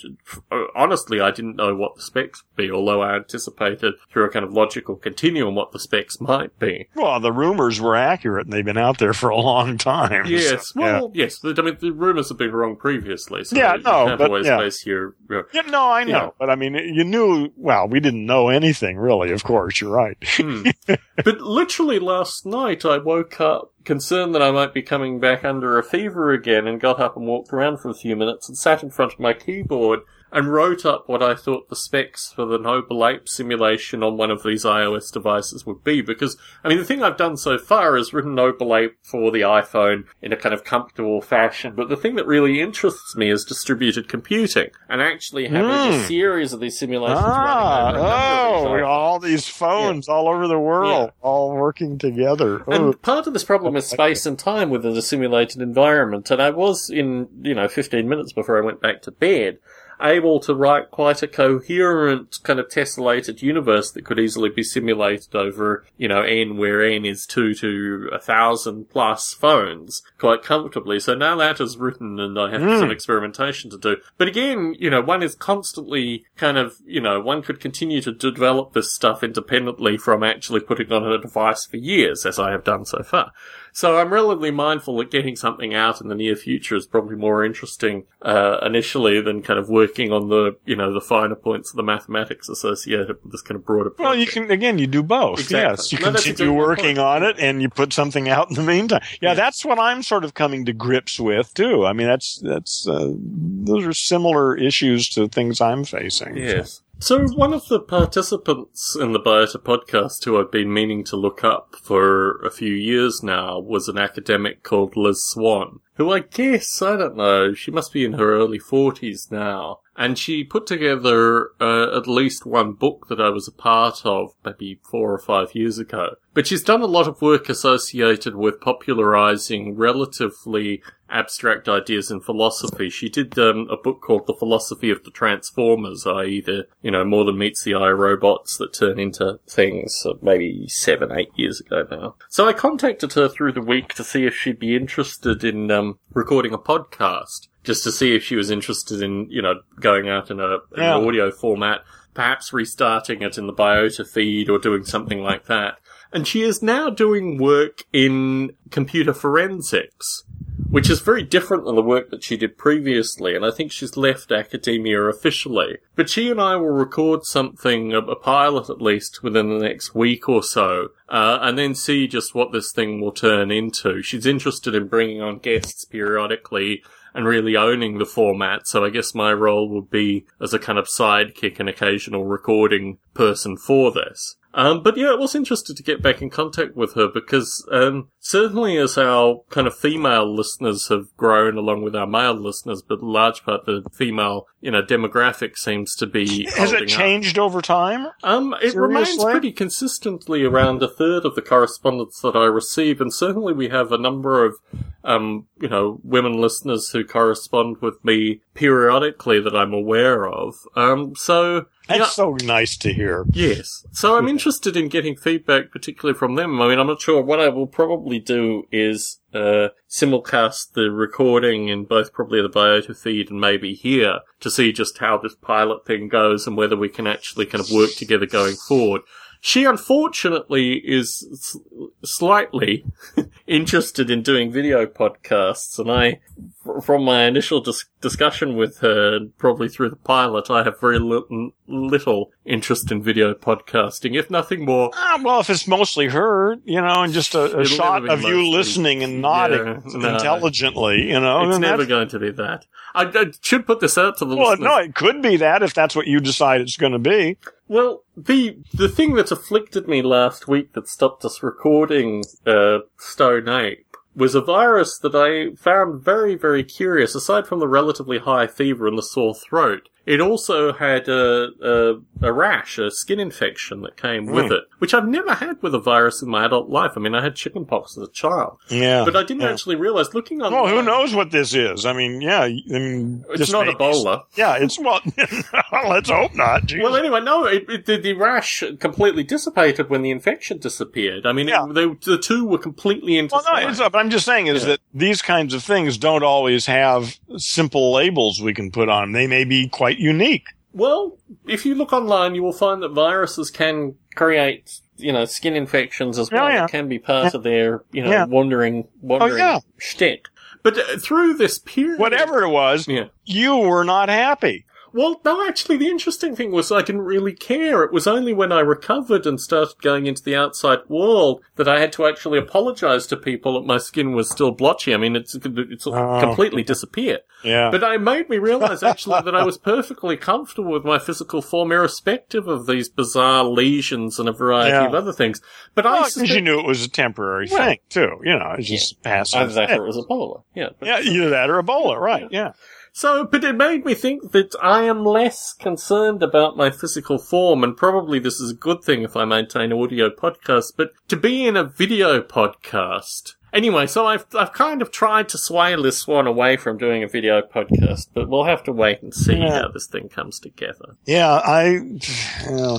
uh, honestly, I didn't know what the specs would be, although I anticipated through a kind of logical continuum what the specs might be. Well, the rumors were accurate, and they've been out there for a long time. Yes, So, yeah. well, yes. I mean, the rumours have been wrong previously, so Yeah, no, but, always yeah. your. your Yeah, no, I know, Yeah. but I mean, you knew. Well, we didn't know anything really. Of course, you're right. Hmm. (laughs) but literally last night I woke up concerned that I might be coming back under a fever again and got up and walked around for a few minutes and sat in front of my keyboard and wrote up what I thought the specs for the Noble Ape simulation on one of these iOS devices would be. Because, I mean, the thing I've done so far is written Noble Ape for the iPhone in a kind of comfortable fashion. But the thing that really interests me is distributed computing and actually having a Hmm. series of these simulations ah, running on a number of oh, all these phones all over the world, all working together. Oh, And part of this problem is space and time within a simulated environment. And I was in, you know, 15 minutes before I went back to bed, able to write quite a coherent kind of tessellated universe that could easily be simulated over, you know, n where n is two to a thousand plus phones quite comfortably. So now that is written and I have Mm. some experimentation to do. But again, you know, one is constantly kind of, you know, one could continue to develop this stuff independently from actually putting on a device for years, as I have done so far. So I'm relatively mindful that getting something out in the near future is probably more interesting uh, initially than kind of working on the you know the finer points of the mathematics associated with this kind of broader. well, you can again, you do both. Exactly. Yes, you No, continue working point. on it, and you put something out in the meantime. Yeah, Yeah. that's what I'm sort of coming to grips with too. I mean, that's that's uh, those are similar issues to things I'm facing. Yes. So one of the participants in the Biota podcast who I've been meaning to look up for a few years now was an academic called Liz Swan, who I guess, I don't know, she must be in her early 40s now. And she put together uh, at least one book that I was a part of maybe four or five years ago. But she's done a lot of work associated with popularizing relatively abstract ideas in philosophy. She did um, a book called The Philosophy of the Transformers, i.e. the, you know, more than meets the eye robots that turn into things uh, maybe seven, eight years ago now. So I contacted her through the week to see if she'd be interested in um, recording a podcast. Just to see if she was interested in, you know, going out in, a, in Yeah. an audio format, perhaps restarting it in the Biota feed or doing something like that. And she is now doing work in computer forensics, which is very different than the work that she did previously. And I think she's left academia officially. But she and I will record something, a, a pilot at least, within the next week or so, uh, and then see just what this thing will turn into. She's interested in bringing on guests periodically and really owning the format. So I guess my role would be as a kind of sidekick and occasional recording person for this. Um, but yeah, I was interested to get back in contact with her because um, certainly as our kind of female listeners have grown along with our male listeners, but large part the female, you know, demographic seems to be (laughs) Has it up. changed over time? Um, it remains pretty consistently around a third of the correspondence that I receive, and certainly we have a number of um, you know, women listeners who correspond with me periodically that I'm aware of. Um, so That's yeah, so nice to hear. Yes. So I'm interested in getting feedback, particularly from them. I mean, I'm not sure. What I will probably do is uh, simulcast the recording in both probably the Biota feed and maybe here to see just how this pilot thing goes and whether we can actually kind of work together going forward. She unfortunately is slightly (laughs) interested in doing video podcasts, and I, from my initial dis- discussion with her, and probably through the pilot, I have very li- little interest in video podcasting, if nothing more. Ah, well, if it's mostly her, you know, and just a, a shot of you listening and nodding Yeah, (laughs) no. intelligently, you know, it's never that's- going to be that. I, I should put this out to the well, listeners. no, it could be that if that's what you decide it's going to be. Well, the the thing that afflicted me last week that stopped us recording uh, Stone Ape was a virus that I found very, very curious. Aside from the relatively high fever and the sore throat, it also had a, a, a rash, a skin infection that came with Hmm. it, which I've never had with a virus in my adult life. I mean, I had chickenpox as a child, Yeah. but I didn't yeah. actually realize looking on. Well, who knows what this is? I mean, yeah, I mean, It's not be- Ebola. Yeah, it's well. (laughs) let's hope not. Jesus. Well, anyway, no, it, it, the, the rash completely dissipated when the infection disappeared. I mean, Yeah. it, they, the two were completely Well, no, it's up. I'm just saying is Yeah. that these kinds of things don't always have simple labels we can put on. 'em. They may be quite unique. Well, if you look online, you will find that viruses can create, you know, skin infections as well. Oh, yeah. It can be part of their, you know, Yeah. wandering, wandering Oh, yeah. shtick. But uh, through this period, Whatever it was, yeah. you were not happy. Well, no, actually, the interesting thing was I didn't really care. It was only when I recovered and started going into the outside world that I had to actually apologize to people that my skin was still blotchy. I mean, it's it's Oh. completely disappeared. Yeah. But it made me realize actually that I was perfectly comfortable with my physical form, irrespective of these bizarre lesions and a variety Yeah. of other things. But I Well, 'cause suspect- you knew it was a temporary thing too. You know, it's just passing. either that or it was Ebola. Yeah. but- yeah, either that or Ebola, right? Yeah. So, but it made me think that I am less concerned about my physical form, and probably this is a good thing if I maintain audio podcasts, but to be in a video podcast. Anyway, so I've, I've kind of tried to sway this one away from doing a video podcast, but we'll have to wait and see Yeah. how this thing comes together. Yeah, I, yeah.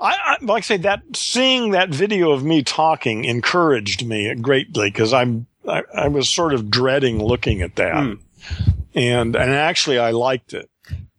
I, I like I say that seeing that video of me talking encouraged me greatly because I'm I, I was sort of dreading looking at that, Hmm. And and actually I liked it.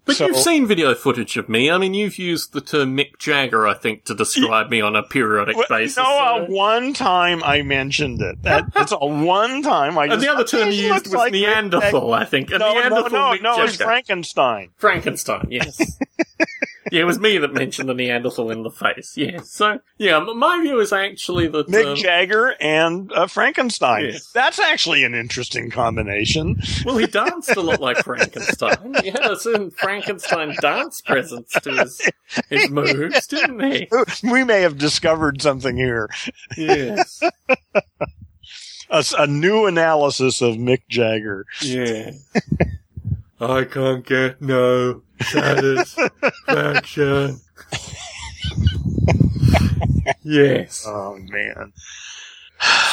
But So- you've seen video footage of me. I mean, you've used the term Mick Jagger, I think, to describe me on a periodic Well, basis. no, uh, one time I mentioned it. That, (laughs) that's a one time I. and Just, the other term you used was like Mick Neanderthal, I think. A No, no, Neanderthal no, Mick no, it's Jagger. Frankenstein. Frankenstein, yes. (laughs) (laughs) yeah, it was me that mentioned the Neanderthal in the face. Yeah. So, yeah, my view is actually that. Mick um, Jagger and uh, Frankenstein. Yes. That's actually an interesting combination. well, he danced a lot like Frankenstein. He had a certain Frankenstein dance presence to his, his (laughs) moves, didn't he? We may have discovered something here. Yes. (laughs) A, a new analysis of Mick Jagger. Yeah. I can't get no satisfaction. yes. Oh man.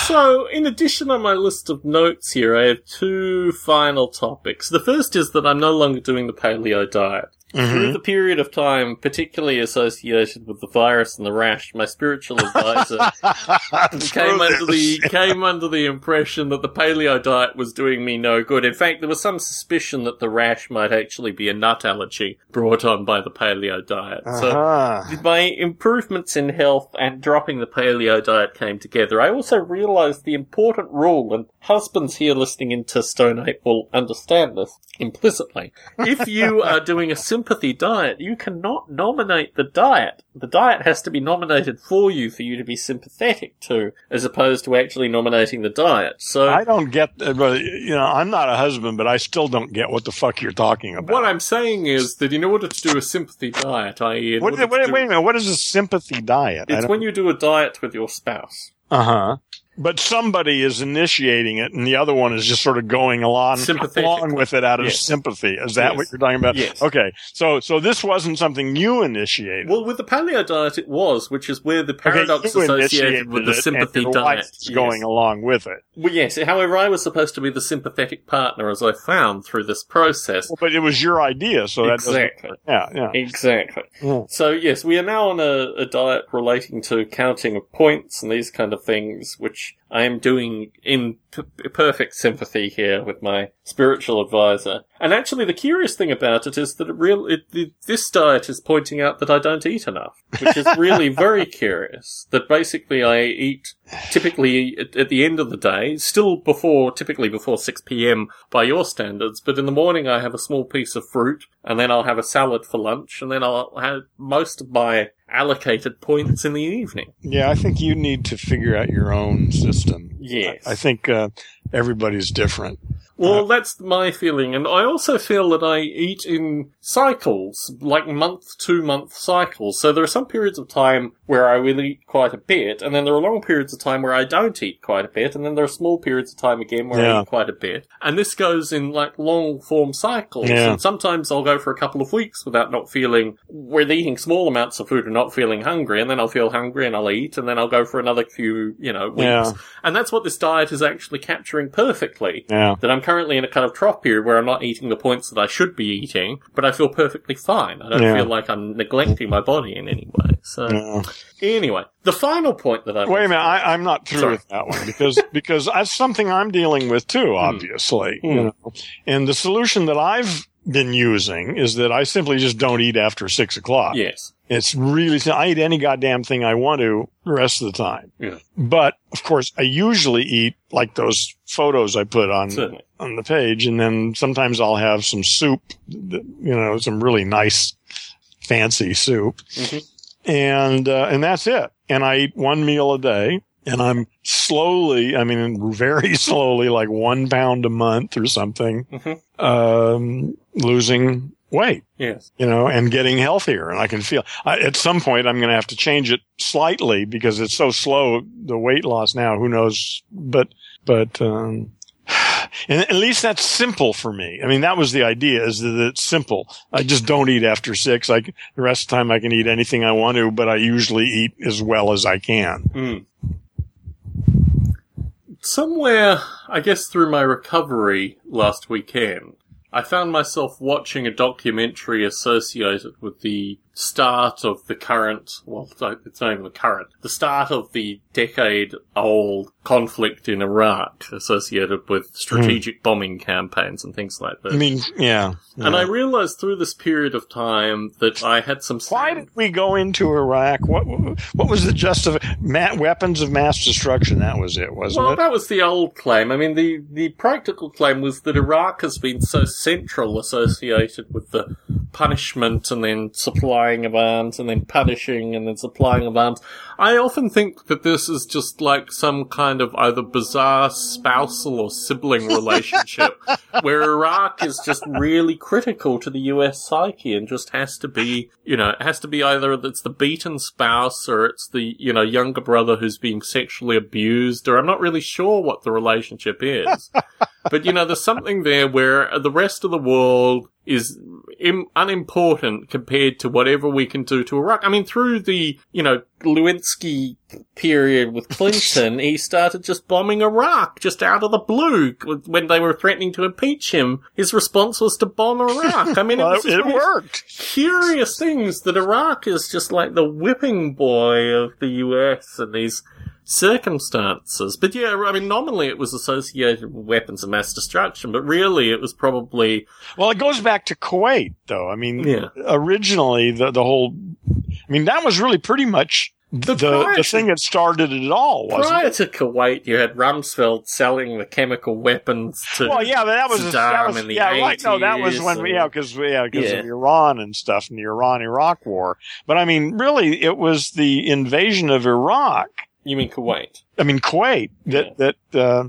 So, in addition on my list of notes here, I have two final topics. The first is that I'm no longer doing the paleo diet. Through the period of time, particularly associated with the virus and the rash, my spiritual advisor (laughs) came under the (laughs) came under the impression that the paleo diet was doing me no good. In fact, there was some suspicion that the rash might actually be a nut allergy brought on by the paleo diet. So Uh-huh. my improvements in health and dropping the paleo diet came together. I also realized the important rule, and husbands here listening into Stone Ape will understand this implicitly. If you are (laughs) doing a sympathy diet, you cannot nominate the diet. The diet has to be nominated for you for you to be sympathetic to, as opposed to actually nominating the diet. So I don't get, uh, but you know, I'm not a husband, but I still don't get what the fuck you're talking about. what I'm saying is that in order to do a sympathy diet, i.e., in What- wait, to wait a minute. What is a sympathy diet? it's when you do a diet with your spouse. uh huh. But somebody is initiating it, and the other one is just sort of going along along with it out of Yes. sympathy. Is that Yes. what you're talking about? Yes. Okay, so so this wasn't something you initiated. Well, with the paleo diet, it was, which is where the paradox you associated with the sympathy diet is Yes. going along with it. Well, yes. However, I was supposed to be the sympathetic partner, as I found through this process. Well, but it was your idea, so that exactly. Yeah, yeah. Exactly. Yeah. So yes, we are now on a, a diet relating to counting of points and these kind of things, which I am doing in p- perfect sympathy here with my spiritual advisor. And actually, the curious thing about it is that it real it, the, this diet is pointing out that I don't eat enough, which is really (laughs) very curious. That basically I eat typically at, at the end of the day, still before typically before six p.m. by your standards, but in the morning I have a small piece of fruit, and then I'll have a salad for lunch, and then I'll have most of my allocated points in the evening. Yeah, I think you need to figure out your own system. Yes. I think uh, everybody's different. Well, uh-huh. that's my feeling, and I also feel that I eat in cycles, like month to month cycles. So there are some periods of time where I will eat quite a bit, and then there are long periods of time where I don't eat quite a bit, and then there are small periods of time again where I eat quite a bit. And this goes in like long form cycles, Yeah. and sometimes I'll go for a couple of weeks without not feeling, with eating small amounts of food and not feeling hungry, and then I'll feel hungry and I'll eat, and then I'll go for another few, you know, weeks. Yeah. And that's what this diet is actually capturing perfectly Yeah. that I'm currently in a kind of trough period where I'm not eating the points that I should be eating, but I feel perfectly fine. I don't Yeah. feel like I'm neglecting my body in any way. So Yeah. anyway, the final point that I Wait a minute, I, I'm not through Sorry. with that one because (laughs) because that's something I'm dealing with too. Obviously, Hmm. you know. And the solution that I've been using is that I simply just don't eat after six o'clock. yes, It's really I eat any goddamn thing I want to the rest of the time. Yeah. But of course, I usually eat like those photos I put on certainly. on the page, and then sometimes I'll have some soup, you know, some really nice, fancy soup, Mhm. and uh, and that's it. And I eat one meal a day, and I'm slowly, I mean, (laughs) very slowly, like one pound a month or something, Mhm. um, losing weight Yes, you know, and getting healthier. And I can feel I, at some point I'm going to have to change it slightly because it's so slow, the weight loss now, who knows, but, but, um, (sighs) and at least that's simple for me. I mean, that was the idea is that it's simple. I just don't eat after six. I, the rest of the time I can eat anything I want to, but I usually eat as well as I can. Mm. Somewhere, I guess through my recovery last weekend, I found myself watching a documentary associated with the start of the current, well, it's not even the current, the start of the decade old conflict in Iraq associated with strategic hmm. bombing campaigns and things like that. I mean, yeah. and. I realized through this period of time that I had some why did we go into Iraq? What, what was the justif- ma- weapons of mass destruction? That was it, wasn't Well, it? Well, that was the old claim. I mean, the, the practical claim was that Iraq has been so central associated with the punishment and then supplying of arms and then punishing and then supplying of arms. I often think that this is just like some kind of either bizarre spousal or sibling relationship (laughs) where Iraq is just really critical to the US psyche and just has to be, you know, it has to be either it's the beaten spouse or it's the, you know, younger brother who's being sexually abused or I'm not really sure what the relationship is. (laughs) but, you know, there's something there where the rest of the world is Im- unimportant compared to whatever we can do to Iraq. I mean, through the, you know, Lewinsky period with Clinton, he started just bombing Iraq just out of the blue when they were threatening to impeach him. His response was to bomb Iraq. I mean, (laughs) Well, it, it one of these worked. Curious things that Iraq is just like the whipping boy of the US and these circumstances. But yeah, I mean, nominally it was associated with weapons of mass destruction, but really it was probably Well, it goes back to Kuwait, though. I mean, Yeah. originally the the whole, I mean, that was really pretty much the the, to- thing that started it all, wasn't prior it? to Kuwait. You had Rumsfeld selling the chemical weapons to. Well, yeah, that was, Saddam that was in the yeah, right. No, that was when and- yeah, because yeah, because Yeah. of Iran and stuff and the Iran-Iraq war. But I mean, really, it was the invasion of Iraq. You mean Kuwait? I mean, Kuwait that that uh,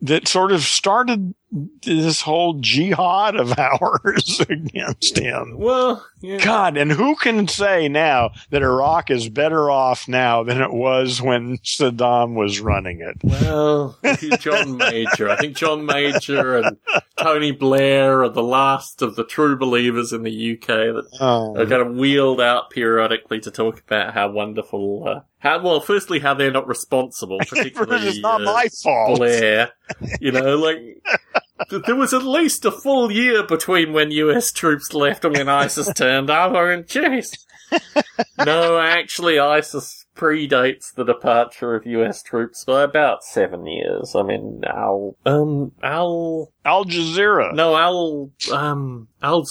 that sort of started this whole jihad of (laughs) ours against him. Well, yeah. God, and who can say now that Iraq is better off now than it was when Saddam was running it? Well, (laughs) John Major. I think John Major and Tony Blair are the last of the true believers in the UK that Oh. are kind of wheeled out periodically to talk about how wonderful, uh, how, well, firstly, how they're not responsible, (laughs) particularly it's not uh, my fault. Blair. You know, like, th- there was at least a full year between when US troops left and when ISIS turned up. I mean, jeez. (laughs) No, actually, ISIS predates the departure of US troops by about seven years. I mean, Al, um, Al, Al Jazeera. no, Al, um, Al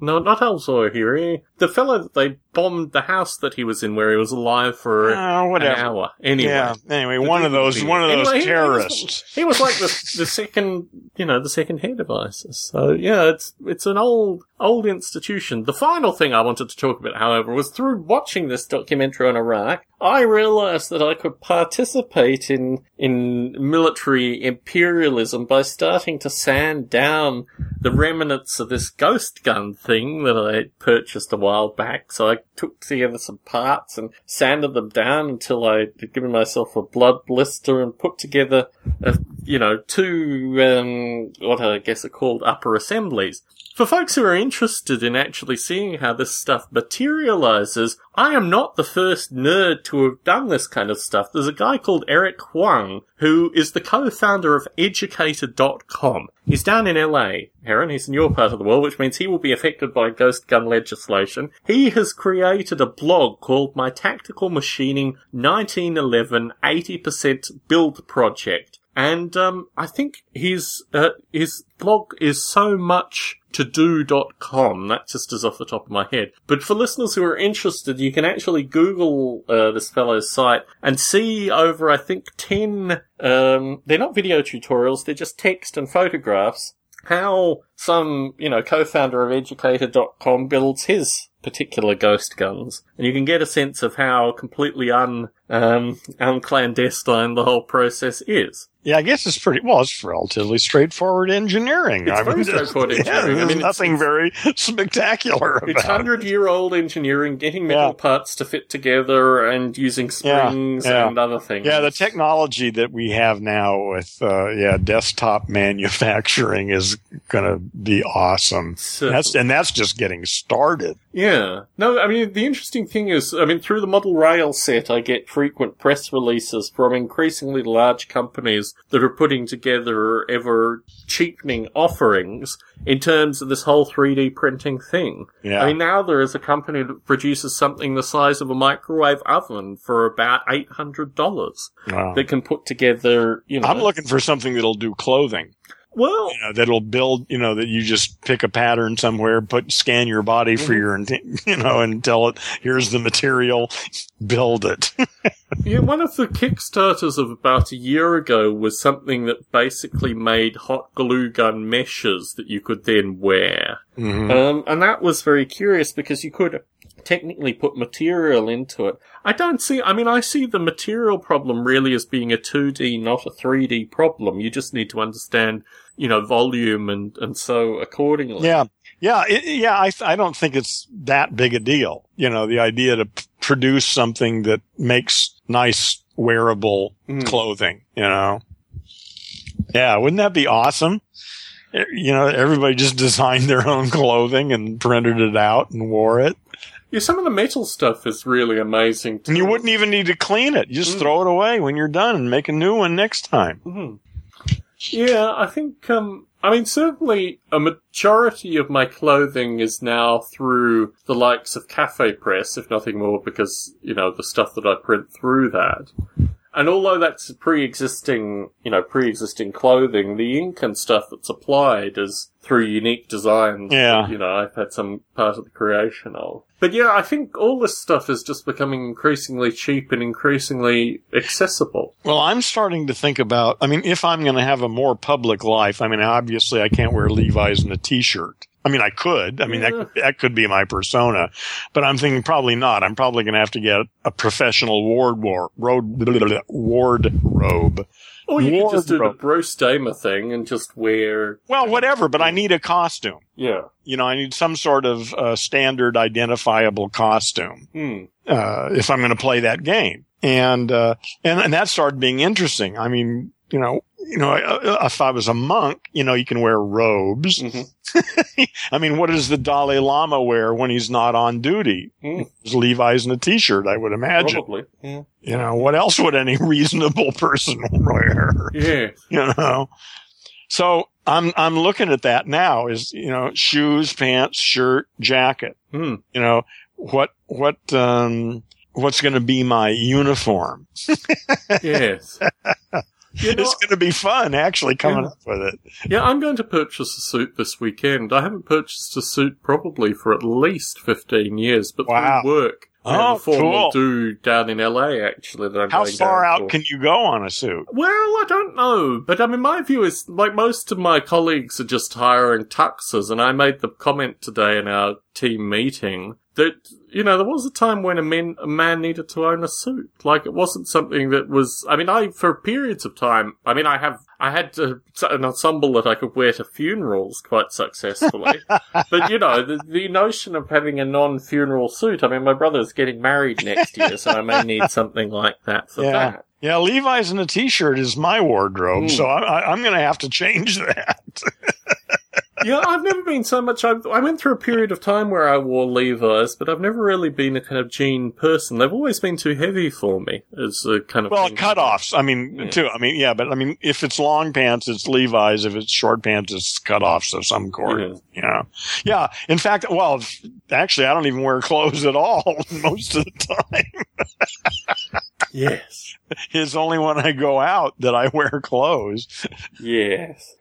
no, not Al Zawahiri. The fellow that they bombed the house that he was in where he was alive for an whatever. hour. Anyway. Yeah. Anyway, The one of those, one of those Anyway, he- he was- terrorists. He was like the the second, you know, the second head of ISIS. So yeah, it's it's an old old institution. The final thing I wanted to talk about, however, was through watching this documentary on Iraq, I realised that I could participate in in military imperialism by starting to sand down the remnants of this ghost gun thing that I purchased a while back. So I took together some parts and sanded them down until I had given myself a blood blister and put together, a, you know, two, um, what I guess are called upper assemblies. For folks who are interested in actually seeing how this stuff materializes, I am not the first nerd to have done this kind of stuff. There's a guy called Eric Huang who is the co-founder of Educator.com. He's down in LA, Heron. He's in your part of the world, which means he will be affected by ghost gun legislation. He has created a blog called My Tactical Machining 1911 80% Build Project. And um, I think his uh, his blog is so much to do.com. That just is off the top of my head. But for listeners who are interested, you can actually Google uh, this fellow's site and see over, I think, 10, um, they're not video tutorials, they're just text and photographs, how some, you know, co-founder of educator.com builds his particular ghost guns. And you can get a sense of how completely un, um, unclandestine the whole process is. Yeah, I guess it's pretty well. It's relatively straightforward engineering. It's I very mean, straightforward (laughs) yeah, engineering. I mean, nothing it's- very (laughs) spectacular It's hundred year old engineering, getting metal Yeah. parts to fit together and using springs yeah. and other things. Yeah, the technology that we have now with uh, yeah desktop (laughs) manufacturing is going to be awesome. So- That's and that's just getting started. Yeah. No, I mean, the interesting thing is, I mean, through the model rail set, I get frequent press releases from increasingly large companies that are putting together ever cheapening offerings in terms of this whole 3D printing thing. Yeah. I mean, now there is a company that produces something the size of a microwave oven for about $800 Wow. that can put together, you know. I'm looking for something that'll do clothing. Well, You know, that'll build. You know, that you just pick a pattern somewhere, put scan your body Mm-hmm. for your, int- (laughs) you know, and tell it here's the material, (laughs) build it. (laughs) Yeah, one of the Kickstarters of about a year ago was something that basically made hot glue gun meshes that you could then wear. Mhm. Um, and that was very curious because you could technically put material into it. I don't see, I mean, I see the material problem really as being a 2D, not a 3D problem. You just need to understand, you know, volume and, and so accordingly. Yeah. Yeah. It, yeah. I, I don't think it's that big a deal. You know, the idea to p- produce something that makes nice wearable Mm. clothing, you know? Yeah. Wouldn't that be awesome? You know, everybody just (laughs) designed their own clothing and printed it out and wore it. Yeah, some of the metal stuff is really amazing. Too. And you wouldn't even need to clean it. You just Mm. throw it away when you're done and make a new one next time. Mhm. Yeah, I think, um, I mean, certainly a majority of my clothing is now through the likes of Cafe Press, if nothing more, because, you know, the stuff that I print through that. And although that's pre-existing, you know, pre-existing clothing, the ink and stuff that's applied is through unique designs. Yeah. that, you know, I've had some part of the creation of. But yeah, I think all this stuff is just becoming increasingly cheap and increasingly accessible. Well, I'm starting to think about, I mean, if I'm going to have a more public life, I mean, obviously I can't wear Levi's and a t-shirt, I mean, I could. I mean, Yeah. that that could be my persona, but I'm thinking probably not. I'm probably going to have to get a professional ward war road wardrobe. Or you could just do the Wardrobe. Bruce Damer thing and just wear. Well, whatever, but I need a costume. Yeah. You know, I need some sort of uh, standard identifiable costume Hmm. uh, if I'm going to play that game. And, uh, and and that started being interesting. I mean, you know, you know, uh, if I was a monk, you know, you can wear robes. Mhm. (laughs) I mean, what does the Dalai Lama wear when he's not on duty? Hmm. His Levi's and a t-shirt, I would imagine. Probably. Yeah. You know, what else would any (laughs) reasonable person (laughs) wear? Yeah. you know. So I'm I'm looking at that now is you know shoes, pants, shirt, jacket. Hmm. You know what what um what's going to be my uniform? Yes. You know, It's going to be fun actually coming Yeah. up with it. yeah, I'm going to purchase a suit this weekend. I haven't purchased a suit probably for at least 15 years, but Wow. through work. Oh, cool. do down in LA actually that I'm How far out for. can you go on a suit? Well, I don't know, but I mean, my view is like most of my colleagues are just hiring tuxes, and I made the comment today in our team meeting that you know there was a time when a man a man needed to own a suit. Like it wasn't something that was. I mean, I for periods of time. I mean, I have I had to, an ensemble that I could wear to funerals quite successfully. (laughs) but you know, the, the notion of having a non-funeral suit. I mean, my brother's getting married next year, so I may need something like that for Yeah. that. Yeah, Levi's and a t-shirt is my wardrobe, Mm. so I, I, I'm going to have to change that. (laughs) (laughs) yeah, I've never been so much. I, I went through a period of time where I wore Levi's, but I've never really been a kind of jean person. They've always been too heavy for me as a kind of Well, thing. cutoffs. I mean, Yeah. too. I mean, yeah, but I mean, if it's long pants, it's Levi's. If it's short pants, it's cutoffs of some sort. Yeah. You know. Yeah. In fact, well, actually, I don't even wear clothes at all (laughs) most of the time. (laughs) Yes, It's only when I go out that I wear clothes. yes.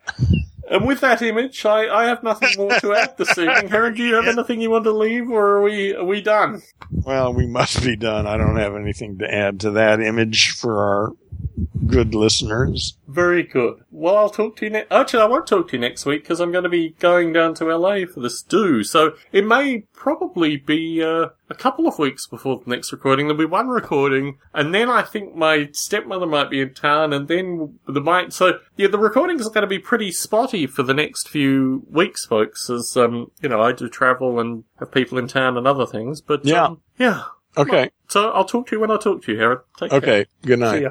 And with that image, I, I have nothing more to add this (laughs) evening. Heron, do you have anything you want to leave, or are we are we done? Well, we must be done. I don't have anything to add to that image for our good listeners. Very good. Well, I'll talk to you next. Actually, I won't talk to you next week because I'm going to be going down to LA for this do. So it may probably be uh, a couple of weeks before the next recording. There'll be one recording, and then I think my stepmother might be in town, and then the might. So yeah, the recordings are going to be pretty spotty for the next few weeks, folks. As um, you know, I do travel and have people in town and other things. But Yeah. um, yeah. Okay. So I'll talk to you when I talk to you, Heron. Take care. Okay. Good night. See ya.